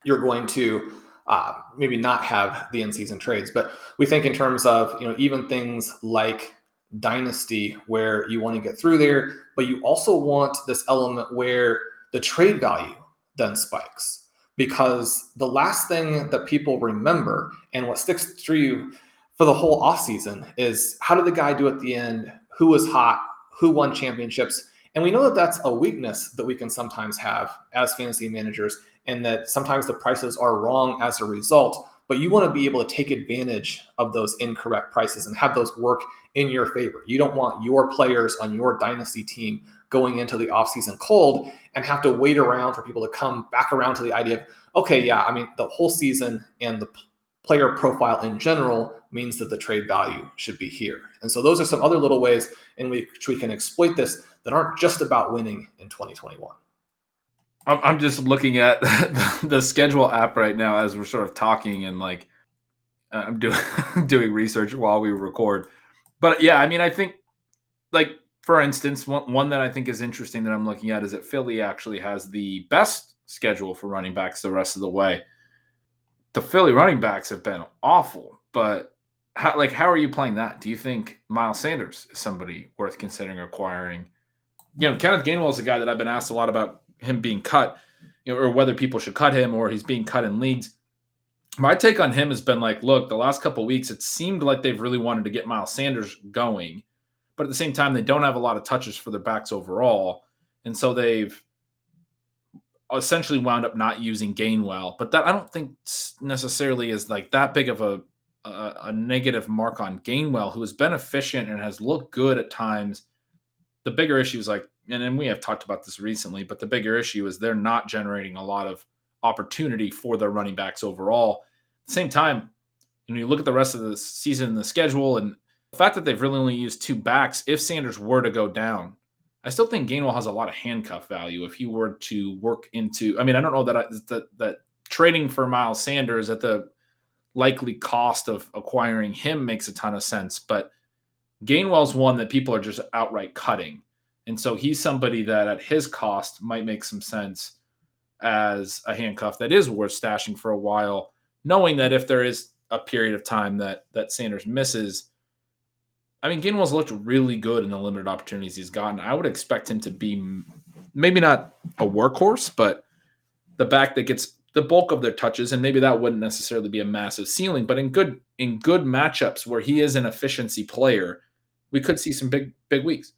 you're going to uh, maybe not have the in-season trades, but we think in terms of you know even things like dynasty where you want to get through there, but you also want this element where the trade value then spikes because the last thing that people remember and what sticks through you for the whole offseason is how did the guy do at the end who was hot, who won championships. And we know that that's a weakness that we can sometimes have as fantasy managers, and that sometimes the prices are wrong as a result. But you want to be able to take advantage of those incorrect prices and have those work in your favor. You don't want your players on your dynasty team going into the offseason cold and have to wait around for people to come back around to the idea of, okay, yeah, I mean, the whole season and the player profile in general means that the trade value should be here. And so those are some other little ways in which we can exploit this that aren't just about winning in 2021. I'm just looking at the schedule app right now as we're sort of talking and like uh, I'm doing doing research while we record. But yeah, I mean, I think like for instance, one, one that I think is interesting that I'm looking at is that Philly actually has the best schedule for running backs the rest of the way the Philly running backs have been awful, but how, like how are you playing that? Do you think Miles Sanders is somebody worth considering acquiring? You know, Kenneth Gainwell is a guy that I've been asked a lot about him being cut, you know, or whether people should cut him or he's being cut in leagues. My take on him has been like, look, the last couple weeks it seemed like they've really wanted to get Miles Sanders going, but at the same time they don't have a lot of touches for their backs overall, and so they've essentially wound up not using Gainwell, but that I don't think necessarily is like that big of a, a, a negative mark on Gainwell, who has been efficient and has looked good at times. The bigger issue is like, and then we have talked about this recently, but the bigger issue is they're not generating a lot of opportunity for their running backs overall. At the same time, when you look at the rest of the season and the schedule and the fact that they've really only used two backs, if Sanders were to go down, I still think Gainwell has a lot of handcuff value if he were to work into. I mean, I don't know that I, that that trading for Miles Sanders at the likely cost of acquiring him makes a ton of sense, but Gainwell's one that people are just outright cutting, and so he's somebody that at his cost might make some sense as a handcuff that is worth stashing for a while, knowing that if there is a period of time that that Sanders misses I mean, Gainwell's looked really good in the limited opportunities he's gotten. I would expect him to be maybe not a workhorse, but the back that gets the bulk of their touches, and maybe that wouldn't necessarily be a massive ceiling, but in good in good matchups where he is an efficiency player, we could see some big big weeks.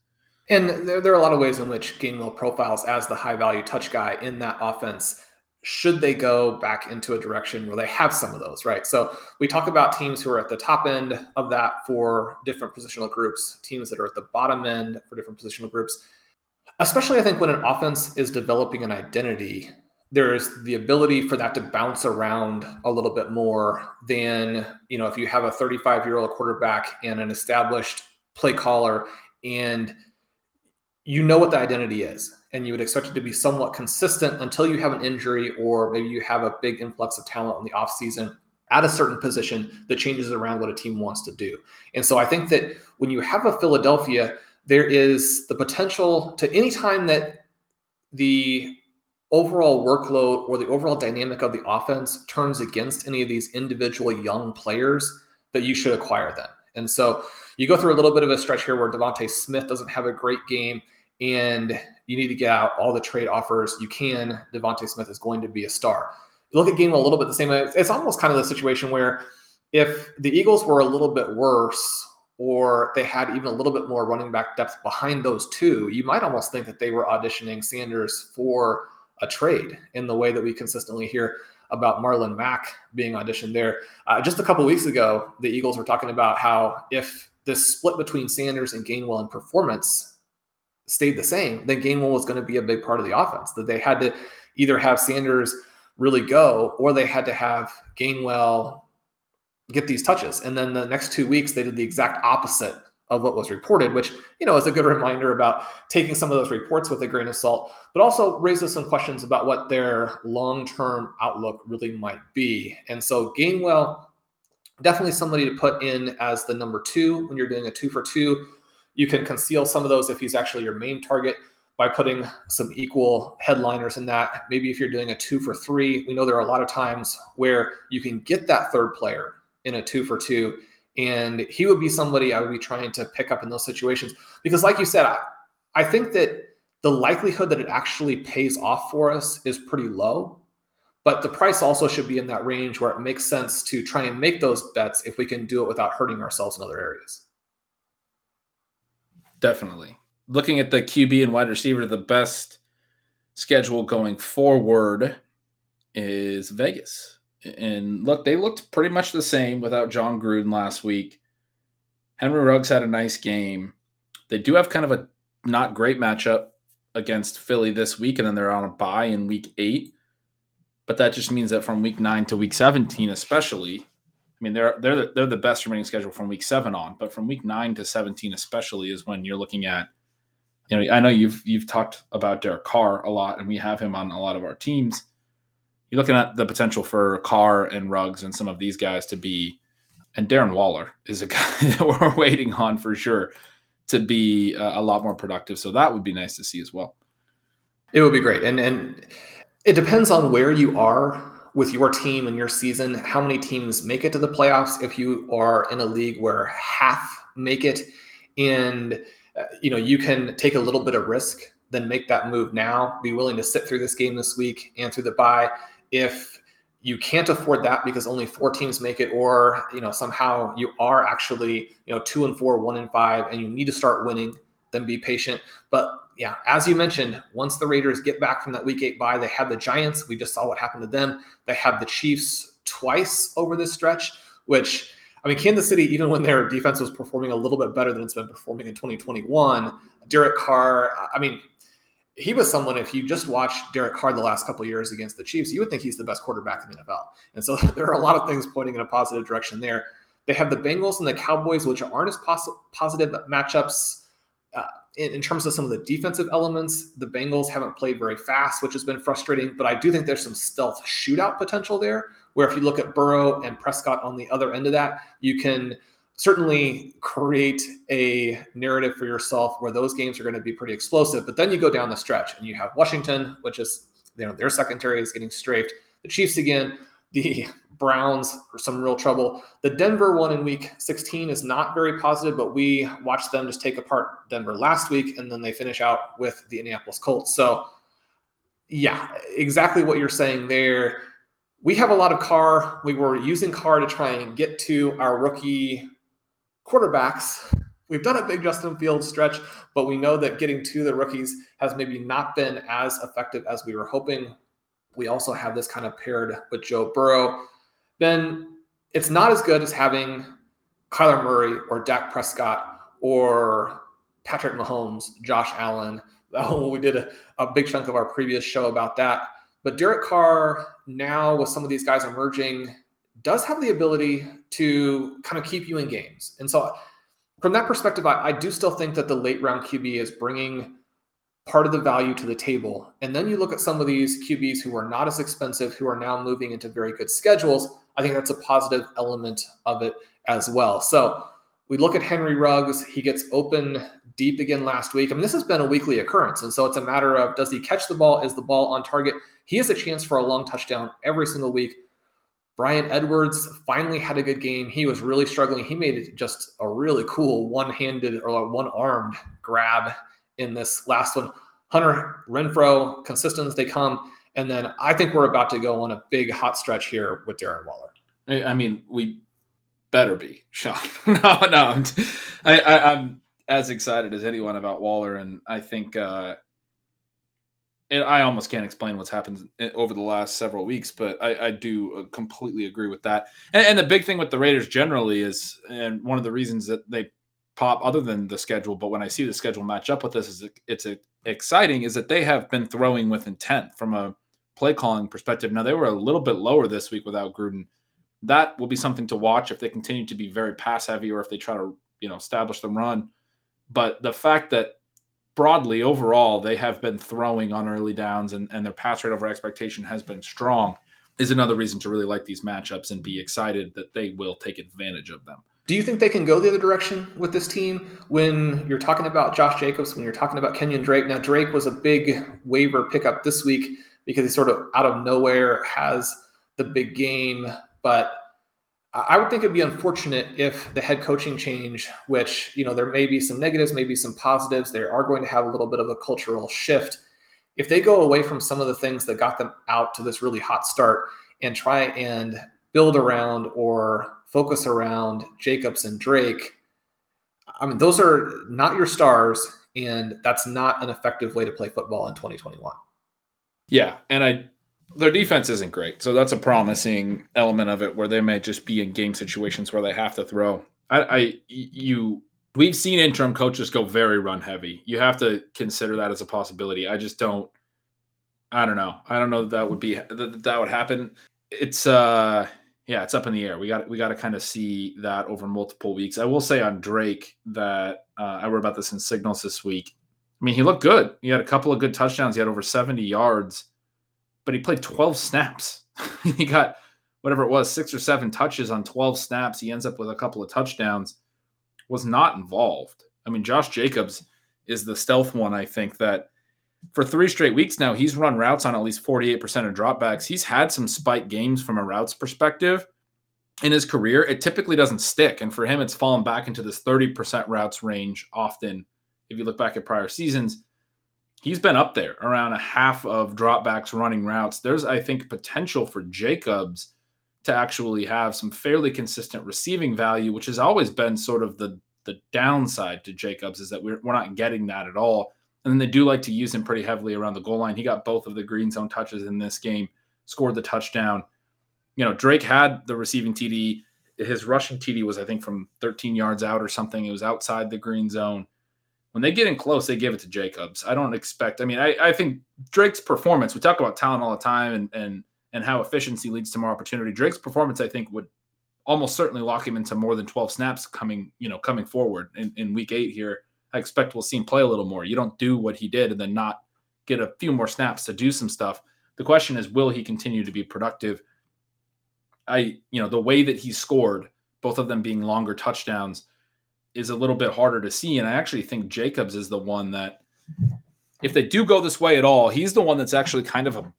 And there, there are a lot of ways in which Gainwell profiles as the high value touch guy in that offense should they go back into a direction where they have some of those, right? So we talk about teams who are at the top end of that for different positional groups, teams that are at the bottom end for different positional groups. Especially, I think, when an offense is developing an identity, there's the ability for that to bounce around a little bit more than, you know, if you have a 35 year old quarterback and an established play caller and you know what the identity is and you would expect it to be somewhat consistent until you have an injury or maybe you have a big influx of talent in the offseason at a certain position that changes around what a team wants to do. And so I think that when you have a Philadelphia, there is the potential to any time that the overall workload or the overall dynamic of the offense turns against any of these individual young players, that you should acquire them. And so you go through a little bit of a stretch here where DeVonta Smith doesn't have a great game and you need to get out all the trade offers you can. DeVonta Smith is going to be a star. You look at game a little bit the same way. It's almost kind of the situation where if the Eagles were a little bit worse or they had even a little bit more running back depth behind those two, you might almost think that they were auditioning Sanders for a trade in the way that we consistently hear about Marlon Mack being auditioned there. Uh, just a couple weeks ago, the Eagles were talking about how if this split between Sanders and Gainwell in performance stayed the same, then Gainwell was going to be a big part of the offense. That they had to either have Sanders really go or they had to have Gainwell get these touches. And then the next two weeks, they did the exact opposite of what was reported, which, you know, is a good reminder about taking some of those reports with a grain of salt, but also raises some questions about what their long term outlook really might be. And so Gainwell, definitely somebody to put in as the number two when you're doing a two for two you can conceal some of those if he's actually your main target by putting some equal headliners in that. Maybe if you're doing a two for three, we know there are a lot of times where you can get that third player in a two for two. And he would be somebody I would be trying to pick up in those situations. Because, like you said, I, I think that the likelihood that it actually pays off for us is pretty low. But the price also should be in that range where it makes sense to try and make those bets if we can do it without hurting ourselves in other areas. Definitely. Looking at the QB and wide receiver, the best schedule going forward is Vegas. And look, they looked pretty much the same without Jon Gruden last week. Henry Ruggs had a nice game. They do have kind of a not great matchup against Philly this week, and then they're on a bye in week eight. But that just means that from week nine to week 17, especially, I mean, they're they're the, they're the best remaining schedule from week seven on, but from week nine to seventeen, especially, is when you're looking at. You know, I know you've you've talked about Derek Carr a lot, and we have him on a lot of our teams. You're looking at the potential for Carr and Ruggs and some of these guys to be, and Darren Waller is a guy that we're waiting on for sure to be a, a lot more productive. So that would be nice to see as well. It would be great, and and it depends on where you are with your team and your season, how many teams make it to the playoffs? If you are in a league where half make it and uh, you know you can take a little bit of risk then make that move now. Be willing to sit through this game this week and through the bye if you can't afford that because only four teams make it or you know somehow you are actually you know two and four one and five and you need to start winning then be patient but yeah, as you mentioned, once the Raiders get back from that week eight bye, they have the Giants. We just saw what happened to them. They have the Chiefs twice over this stretch, which I mean, Kansas City, even when their defense was performing a little bit better than it's been performing in 2021, Derek Carr, I mean, he was someone, if you just watched Derek Carr the last couple years against the Chiefs, you would think he's the best quarterback in the NFL. And so there are a lot of things pointing in a positive direction there. They have the Bengals and the Cowboys, which aren't as pos- positive matchups. Uh, in, in, terms of some of the defensive elements, the Bengals haven't played very fast, which has been frustrating. But I do think there's some stealth shootout potential there, where if you look at Burrow and Prescott on the other end of that, you can certainly create a narrative for yourself where those games are going to be pretty explosive. But then you go down the stretch and you have Washington, which is you know their secondary is getting strafed. The Chiefs again, the Browns are some real trouble. The Denver one in week 16 is not very positive, but we watched them just take apart Denver last week and then they finish out with the Indianapolis Colts. So, yeah, exactly what you're saying there. We have a lot of Carr. We were using Carr to try and get to our rookie quarterbacks. We've done a big Justin Fields stretch, but we know that getting to the rookies has maybe not been as effective as we were hoping we also have this kind of paired with Joe Burrow, then it's not as good as having Kyler Murray or Dak Prescott or Patrick Mahomes, Josh Allen. Oh, we did a, a big chunk of our previous show about that. But Derek Carr, now with some of these guys emerging, does have the ability to kind of keep you in games. And so, from that perspective, I, I do still think that the late round QB is bringing part of the value to the table. And then you look at some of these QBs who are not as expensive, who are now moving into very good schedules. I think that's a positive element of it as well. So we look at Henry Ruggs. He gets open deep again last week. I mean, this has been a weekly occurrence. And so it's a matter of does he catch the ball? Is the ball on target? He has a chance for a long touchdown every single week. Bryan Edwards finally had a good game. He was really struggling. He made just a really cool one handed or one armed grab in this last one. Hunter Renfrow, consistent they come. And then I think we're about to go on a big hot stretch here with Darren Waller. I mean, we better be, Shawn. no, no, I'm, I'm as excited as anyone about Waller, and I think uh, and I almost can't explain what's happened over the last several weeks, but I, I do uh, completely agree with that. And, and, the big thing with the Raiders generally is, and one of the reasons that they pop, other than the schedule, but when I see the schedule match up with this, is it's a, exciting is that they have been throwing with intent from a play calling perspective. Now they were a little bit lower this week without Gruden. That will be something to watch if they continue to be very pass heavy or if they try to you know establish the run. But the fact that broadly overall they have been throwing on early downs and, and their pass rate over expectation has been strong is another reason to really like these matchups and be excited that they will take advantage of them. Do you think they can go the other direction with this team when you're talking about Josh Jacobs, when you're talking about Kenyan Drake? Now, Drake was a big waiver pickup this week because he sort of out of nowhere has the big game, but I would think it'd be unfortunate if the head coaching change, which, you know, there may be some negatives, maybe some positives, they are going to have a little bit of a cultural shift. If they go away from some of the things that got them out to this really hot start and try and build around or focus around Jacobs and Drake, I mean, those are not your stars, and that's not an effective way to play football in 2021. Yeah. And I their defense isn't great. So that's a promising element of it where they may just be in game situations where they have to throw. I, I you we've seen interim coaches go very run heavy. You have to consider that as a possibility. I just don't I don't know. I don't know that, that would be that, that would happen. It's uh yeah, it's up in the air. We got we got to kind of see that over multiple weeks. I will say on Drake that uh, I wrote about this in Signals this week. I mean, he looked good. He had a couple of good touchdowns. He had over 70 yards but he played 12 snaps. he got whatever it was, six or seven touches on 12 snaps. He ends up with a couple of touchdowns. Was not involved. I mean, Josh Jacobs is the stealth one, I think, that for three straight weeks now, he's run routes on at least 48% of dropbacks. He's had some spike games from a routes perspective in his career. It typically doesn't stick. And for him, it's fallen back into this 30% routes range often. If you look back at prior seasons, he's been up there around a half of dropbacks running routes. There's, I think, potential for Jacobs to actually have some fairly consistent receiving value, which has always been sort of the the downside to Jacobs is that we're, we're not getting that at all. And then they do like to use him pretty heavily around the goal line. He got both of the green zone touches in this game, scored the touchdown. You know, Drake had the receiving TD. His rushing TD was, I think, from 13 yards out or something. It was outside the green zone when they get in close, they give it to Jacobs. I don't expect. I mean, I, I think Drake's performance. We talk about talent all the time, and and and how efficiency leads to more opportunity. Drake's performance, I think, would almost certainly lock him into more than 12 snaps coming, you know, coming forward in, in week eight here. I expect we'll see him play a little more. You don't do what he did and then not get a few more snaps to do some stuff. The question is, will he continue to be productive? I, you know, the way that he scored, both of them being longer touchdowns, is a little bit harder to see. And I actually think Jacobs is the one that, if they do go this way at all, he's the one that's actually kind of a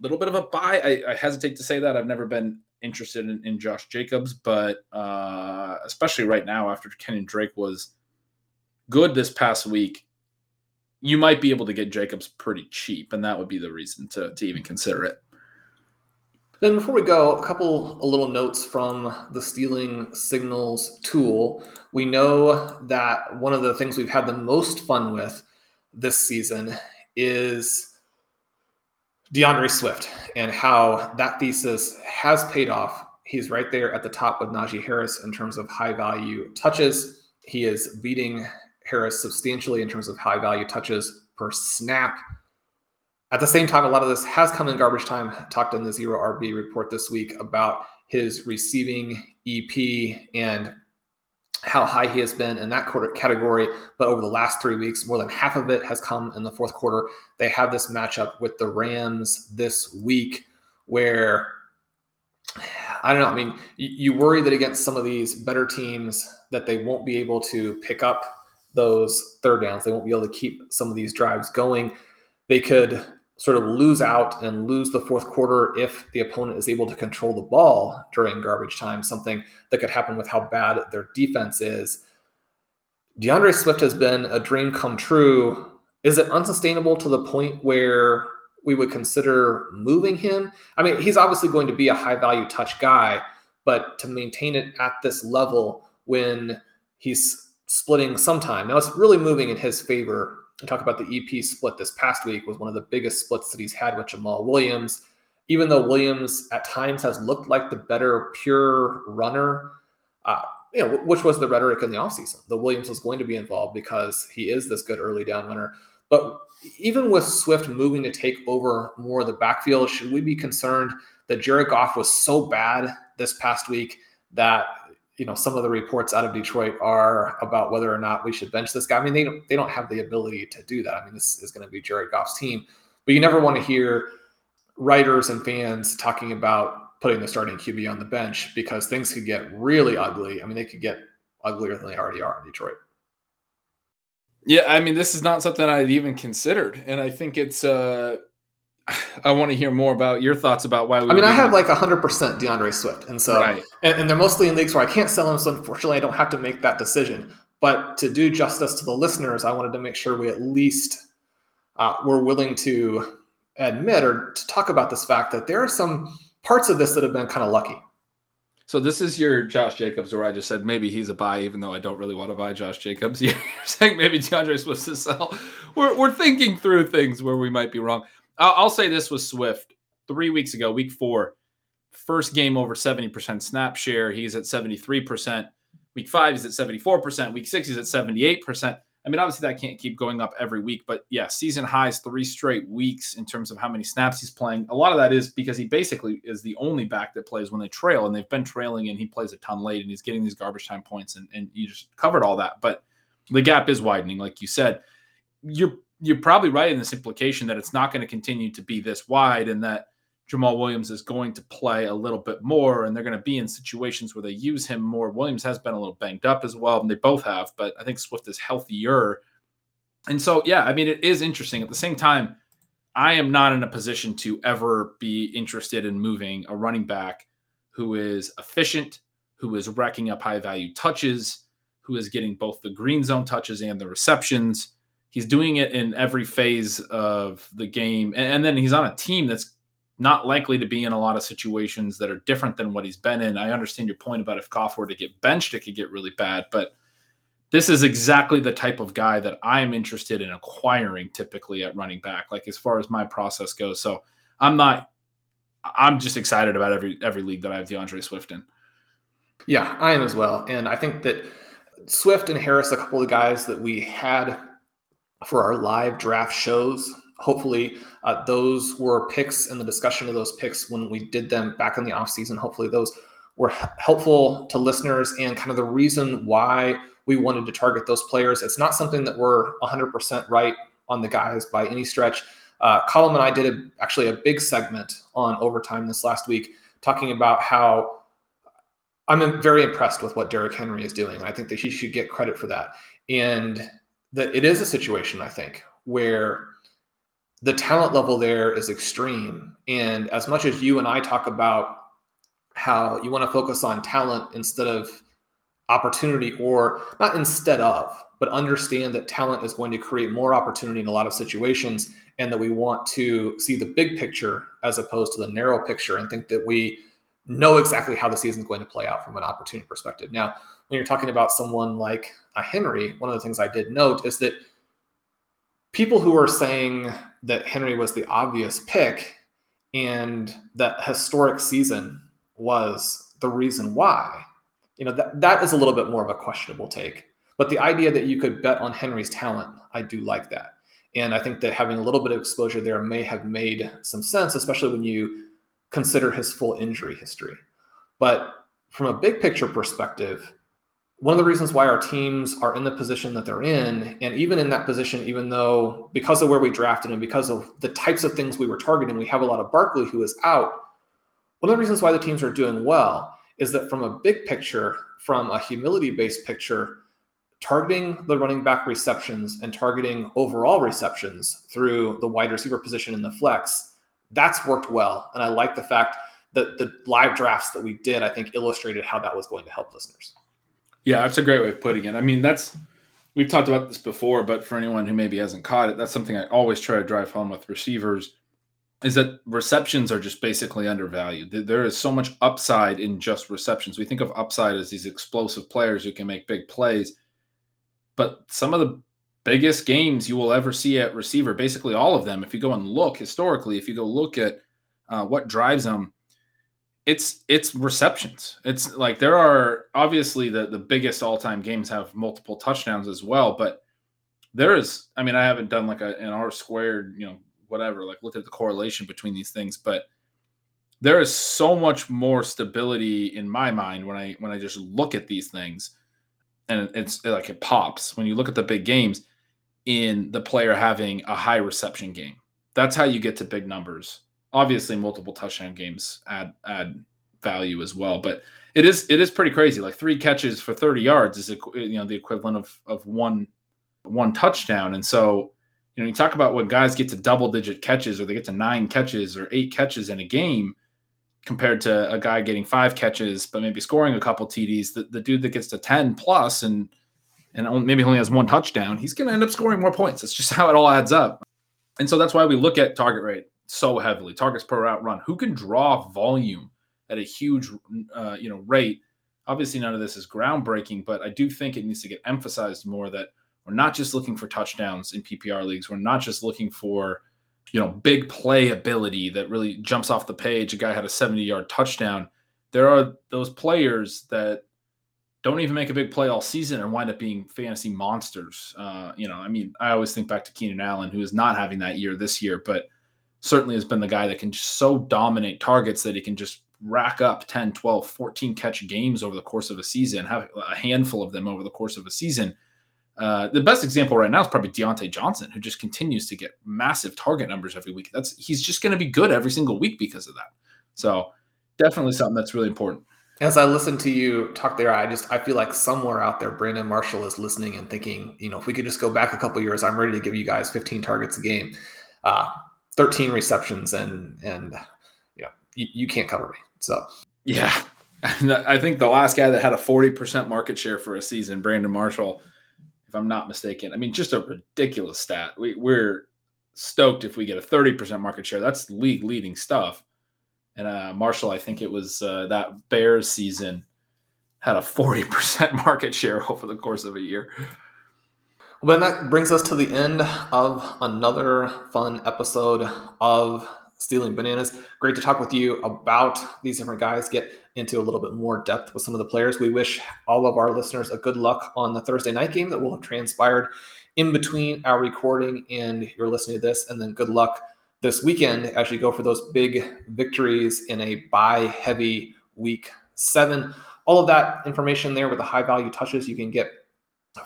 little bit of a buy. I, I hesitate to say that. I've never been interested in, in Josh Jacobs, but uh, especially right now after Kenyan Drake was good this past week, you might be able to get Jacobs pretty cheap, and that would be the reason to, to even consider it. Then before we go, a couple of little notes from the stealing signals tool. We know that one of the things we've had the most fun with this season is D'Andre Swift and how that thesis has paid off. He's right there at the top with Najee Harris in terms of high value touches. He is beating Harris substantially in terms of high value touches per snap. At the same time, a lot of this has come in garbage time. Talked in the Zero RB report this week about his receiving EP and how high he has been in that quarter category. But over the last three weeks, more than half of it has come in the fourth quarter. They have this matchup with the Rams this week where I don't know. I mean, you, worry that against some of these better teams that they won't be able to pick up those third downs. They won't be able to keep some of these drives going. They could sort of lose out and lose the fourth quarter if the opponent is able to control the ball during garbage time, something that could happen with how bad their defense is. D'Andre Swift has been a dream come true. Is it unsustainable to the point where we would consider moving him? I mean, he's obviously going to be a high value touch guy, but to maintain it at this level when he's splitting sometime. Now it's really moving in his favor talk about the EP split this past week was one of the biggest splits that he's had with Jamaal Williams. Even though Williams at times has looked like the better pure runner, uh, you know, which was the rhetoric in the offseason. The Williams was going to be involved because he is this good early down runner. But even with Swift moving to take over more of the backfield, should we be concerned that Jared Goff was so bad this past week that you know some of the reports out of Detroit are about whether or not we should bench this guy. I mean, they don't they don't have the ability to do that. I mean, this is going to be Jared Goff's team, but you never want to hear writers and fans talking about putting the starting QB on the bench because things could get really ugly. I mean, they could get uglier than they already are in Detroit. Yeah, I mean, this is not something I'd even considered, and I think it's uh I want to hear more about your thoughts about why. We I mean, I have like 100% D'Andre Swift, and so right. and, and, they're mostly in leagues where I can't sell them. So unfortunately, I don't have to make that decision. But to do justice to the listeners, I wanted to make sure we at least uh, were willing to admit or to talk about this fact that there are some parts of this that have been kind of lucky. So this is your Josh Jacobs, where I just said maybe he's a buy, even though I don't really want to buy Josh Jacobs. You're saying maybe D'Andre Swift to sell. We're we're thinking through things where we might be wrong. I'll, say this was Swift three weeks ago, week four, first game over 70% snap share. He's at 73%. Week five, he's at 74%. Week six, he's at 78%. I mean, obviously that can't keep going up every week, but yeah, season highs three straight weeks in terms of how many snaps he's playing. A lot of that is because he basically is the only back that plays when they trail, and they've been trailing, and he plays a ton late, and he's getting these garbage time points, and, and you just covered all that. But the gap is widening, like you said. You're you're probably right in this implication that it's not going to continue to be this wide and that Jamaal Williams is going to play a little bit more and they're going to be in situations where they use him more. Williams has been a little banged up as well, and they both have, but I think Swift is healthier. And so, yeah, I mean, it is interesting. At the same time, I am not in a position to ever be interested in moving a running back who is efficient, who is racking up high value touches, who is getting both the green zone touches and the receptions he's doing it in every phase of the game. And, and, then he's on a team that's not likely to be in a lot of situations that are different than what he's been in. I understand your point about if Goff were to get benched, it could get really bad. But this is exactly the type of guy that I'm interested in acquiring typically at running back, like as far as my process goes. So I'm not I'm just excited about every every league that I have D'Andre Swift in. Yeah, I am as well. And I think that Swift and Harris, a couple of guys that we had for our live draft shows. Hopefully, uh, those were picks and the discussion of those picks when we did them back in the off season. Hopefully, those were helpful to listeners and kind of the reason why we wanted to target those players. It's not something that we're 100% right on the guys by any stretch. Uh, Colin and I did a, actually a big segment on overtime this last week talking about how I'm very impressed with what Derrick Henry is doing. And I think that he should get credit for that. And that it is a situation, I think, where the talent level there is extreme. And as much as you and I talk about how you want to focus on talent instead of opportunity, or not instead of, but understand that talent is going to create more opportunity in a lot of situations, and that we want to see the big picture as opposed to the narrow picture, and think that we know exactly how the season is going to play out from an opportunity perspective. Now, when you're talking about someone like a Henry, one of the things I did note is that people who are saying that Henry was the obvious pick and that historic season was the reason why. You know, that, that is a little bit more of a questionable take. But the idea that you could bet on Henry's talent, I do like that. And I think that having a little bit of exposure there may have made some sense, especially when you consider his full injury history. But from a big picture perspective, one of the reasons why our teams are in the position that they're in, and even in that position, even though because of where we drafted and because of the types of things we were targeting, we have a lot of Barkley who is out. One of the reasons why the teams are doing well is that from a big picture, from a humility based picture, targeting the running back receptions and targeting overall receptions through the wide receiver position in the flex, that's worked well. And I like the fact that the live drafts that we did, I think, illustrated how that was going to help listeners. Yeah, that's a great way of putting it. I mean, that's we've talked about this before, but for anyone who maybe hasn't caught it, that's something I always try to drive home with receivers is that receptions are just basically undervalued. There is so much upside in just receptions. We think of upside as these explosive players who can make big plays, but some of the biggest games you will ever see at receiver, basically all of them, if you go and look historically, if you go look at uh, what drives them, it's it's receptions. It's like there are obviously the the biggest all time games have multiple touchdowns as well, but there is. I mean, I haven't done like a, an R squared, you know, whatever, like look at the correlation between these things, but there is so much more stability in my mind when I when I just look at these things, and it's like it pops when you look at the big games in the player having a high reception game. That's how you get to big numbers obviously multiple touchdown games add add value as well. But it is it is pretty crazy. Like three catches for 30 yards is you know the equivalent of of one one touchdown. And so you know you talk about when guys get to double digit catches or they get to nine catches or eight catches in a game compared to a guy getting five catches but maybe scoring a couple TDs. The, the dude that gets to 10 plus and and maybe only has one touchdown, he's going to end up scoring more points. That's just how it all adds up. And so that's why we look at target rate so heavily. Targets per route run. Who can draw volume at a huge, uh, you know, rate? Obviously, none of this is groundbreaking, but I do think it needs to get emphasized more that we're not just looking for touchdowns in PPR leagues. We're not just looking for, you know, big play ability that really jumps off the page. A guy had a 70 yard touchdown. There are those players that don't even make a big play all season and wind up being fantasy monsters. Uh, you know, I mean, I always think back to Keenan Allen, who is not having that year this year, but certainly has been the guy that can just so dominate targets that he can just rack up 10, 12, 14 catch games over the course of a season, have a handful of them over the course of a season. Uh, the best example right now is probably Diontae Johnson, who just continues to get massive target numbers every week. That's he's just going to be good every single week because of that. So definitely something that's really important. As I listen to you talk there, I just I feel like somewhere out there, Brandon Marshall is listening and thinking, you know, if we could just go back a couple years, I'm ready to give you guys 15 targets a game. Uh, 13 receptions and and you know you, you can't cover me. So yeah, I think the last guy that had a 40% market share for a season, Brandon Marshall, if I'm not mistaken. I mean, just a ridiculous stat. We, we're stoked if we get a 30% market share. That's league leading stuff. And uh, Marshall, I think it was uh, that Bears season, had a 40% market share over the course of a year. Well, that brings us to the end of another fun episode of Stealing Bananas. Great to talk with you about these different guys, get into a little bit more depth with some of the players. We wish all of our listeners a good luck on the Thursday night game that will have transpired in between our recording and you're listening to this. And then good luck this weekend as you go for those big victories in a bye heavy week seven. All of that information there with the high value touches you can get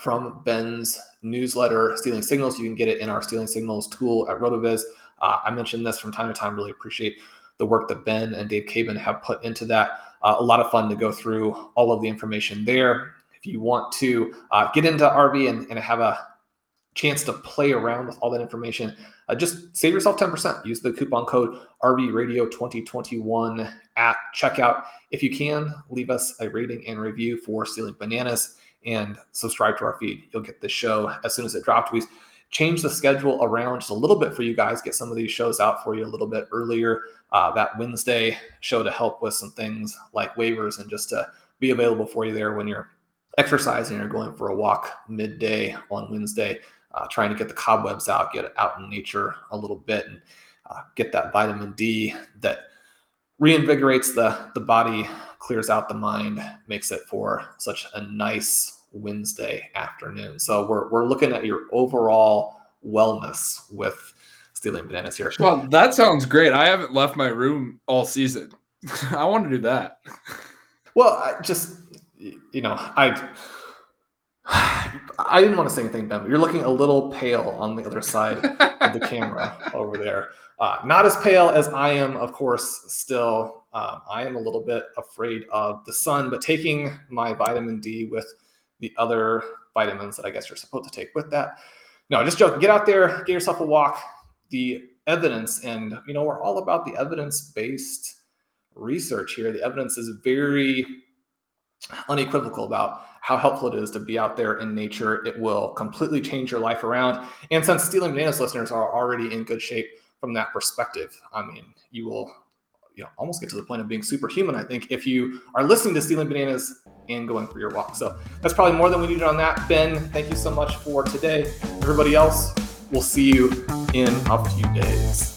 from Ben's newsletter, Stealing Signals. You can get it in our Stealing Signals tool at RotoViz. Uh, I mentioned this from time to time. Really appreciate the work that Ben and Dave Caban have put into that. Uh, a lot of fun to go through all of the information there. If you want to uh, get into RV and, and, have a chance to play around with all that information, uh, just save yourself 10%. Use the coupon code RV Radio 2021 at checkout. If you can, leave us a rating and review for Stealing Bananas and subscribe to our feed. You'll get the show as soon as it dropped. We changed the schedule around just a little bit for you guys, get some of these shows out for you a little bit earlier. Uh, that Wednesday show to help with some things like waivers and just to be available for you there when you're exercising or going for a walk midday on Wednesday, uh, trying to get the cobwebs out, get out in nature a little bit. And uh, get that vitamin D that reinvigorates the, the body, clears out the mind, makes it for such a nice Wednesday afternoon. So we're, we're looking at your overall wellness with stealing bananas here. Well, that sounds great. I haven't left my room all season. I want to do that. Well, I just you know, I I didn't want to say anything, Ben, but you're looking a little pale on the other side of the camera over there. Uh, not as pale as I am, of course, still. Um, I am a little bit afraid of the sun, but taking my vitamin D with the other vitamins that I guess you're supposed to take with that. No, just joking. Get out there, get yourself a walk. The evidence, and you know, we're all about the evidence based research here. The evidence is very unequivocal about how helpful it is to be out there in nature. It will completely change your life around. And since Stealing Bananas listeners are already in good shape from that perspective, I mean, you will you know almost get to the point of being superhuman, I think, if you are listening to Stealing Bananas and going for your walk. So that's probably more than we needed on that. Ben, thank you so much for today. Everybody else, we'll see you in a few days.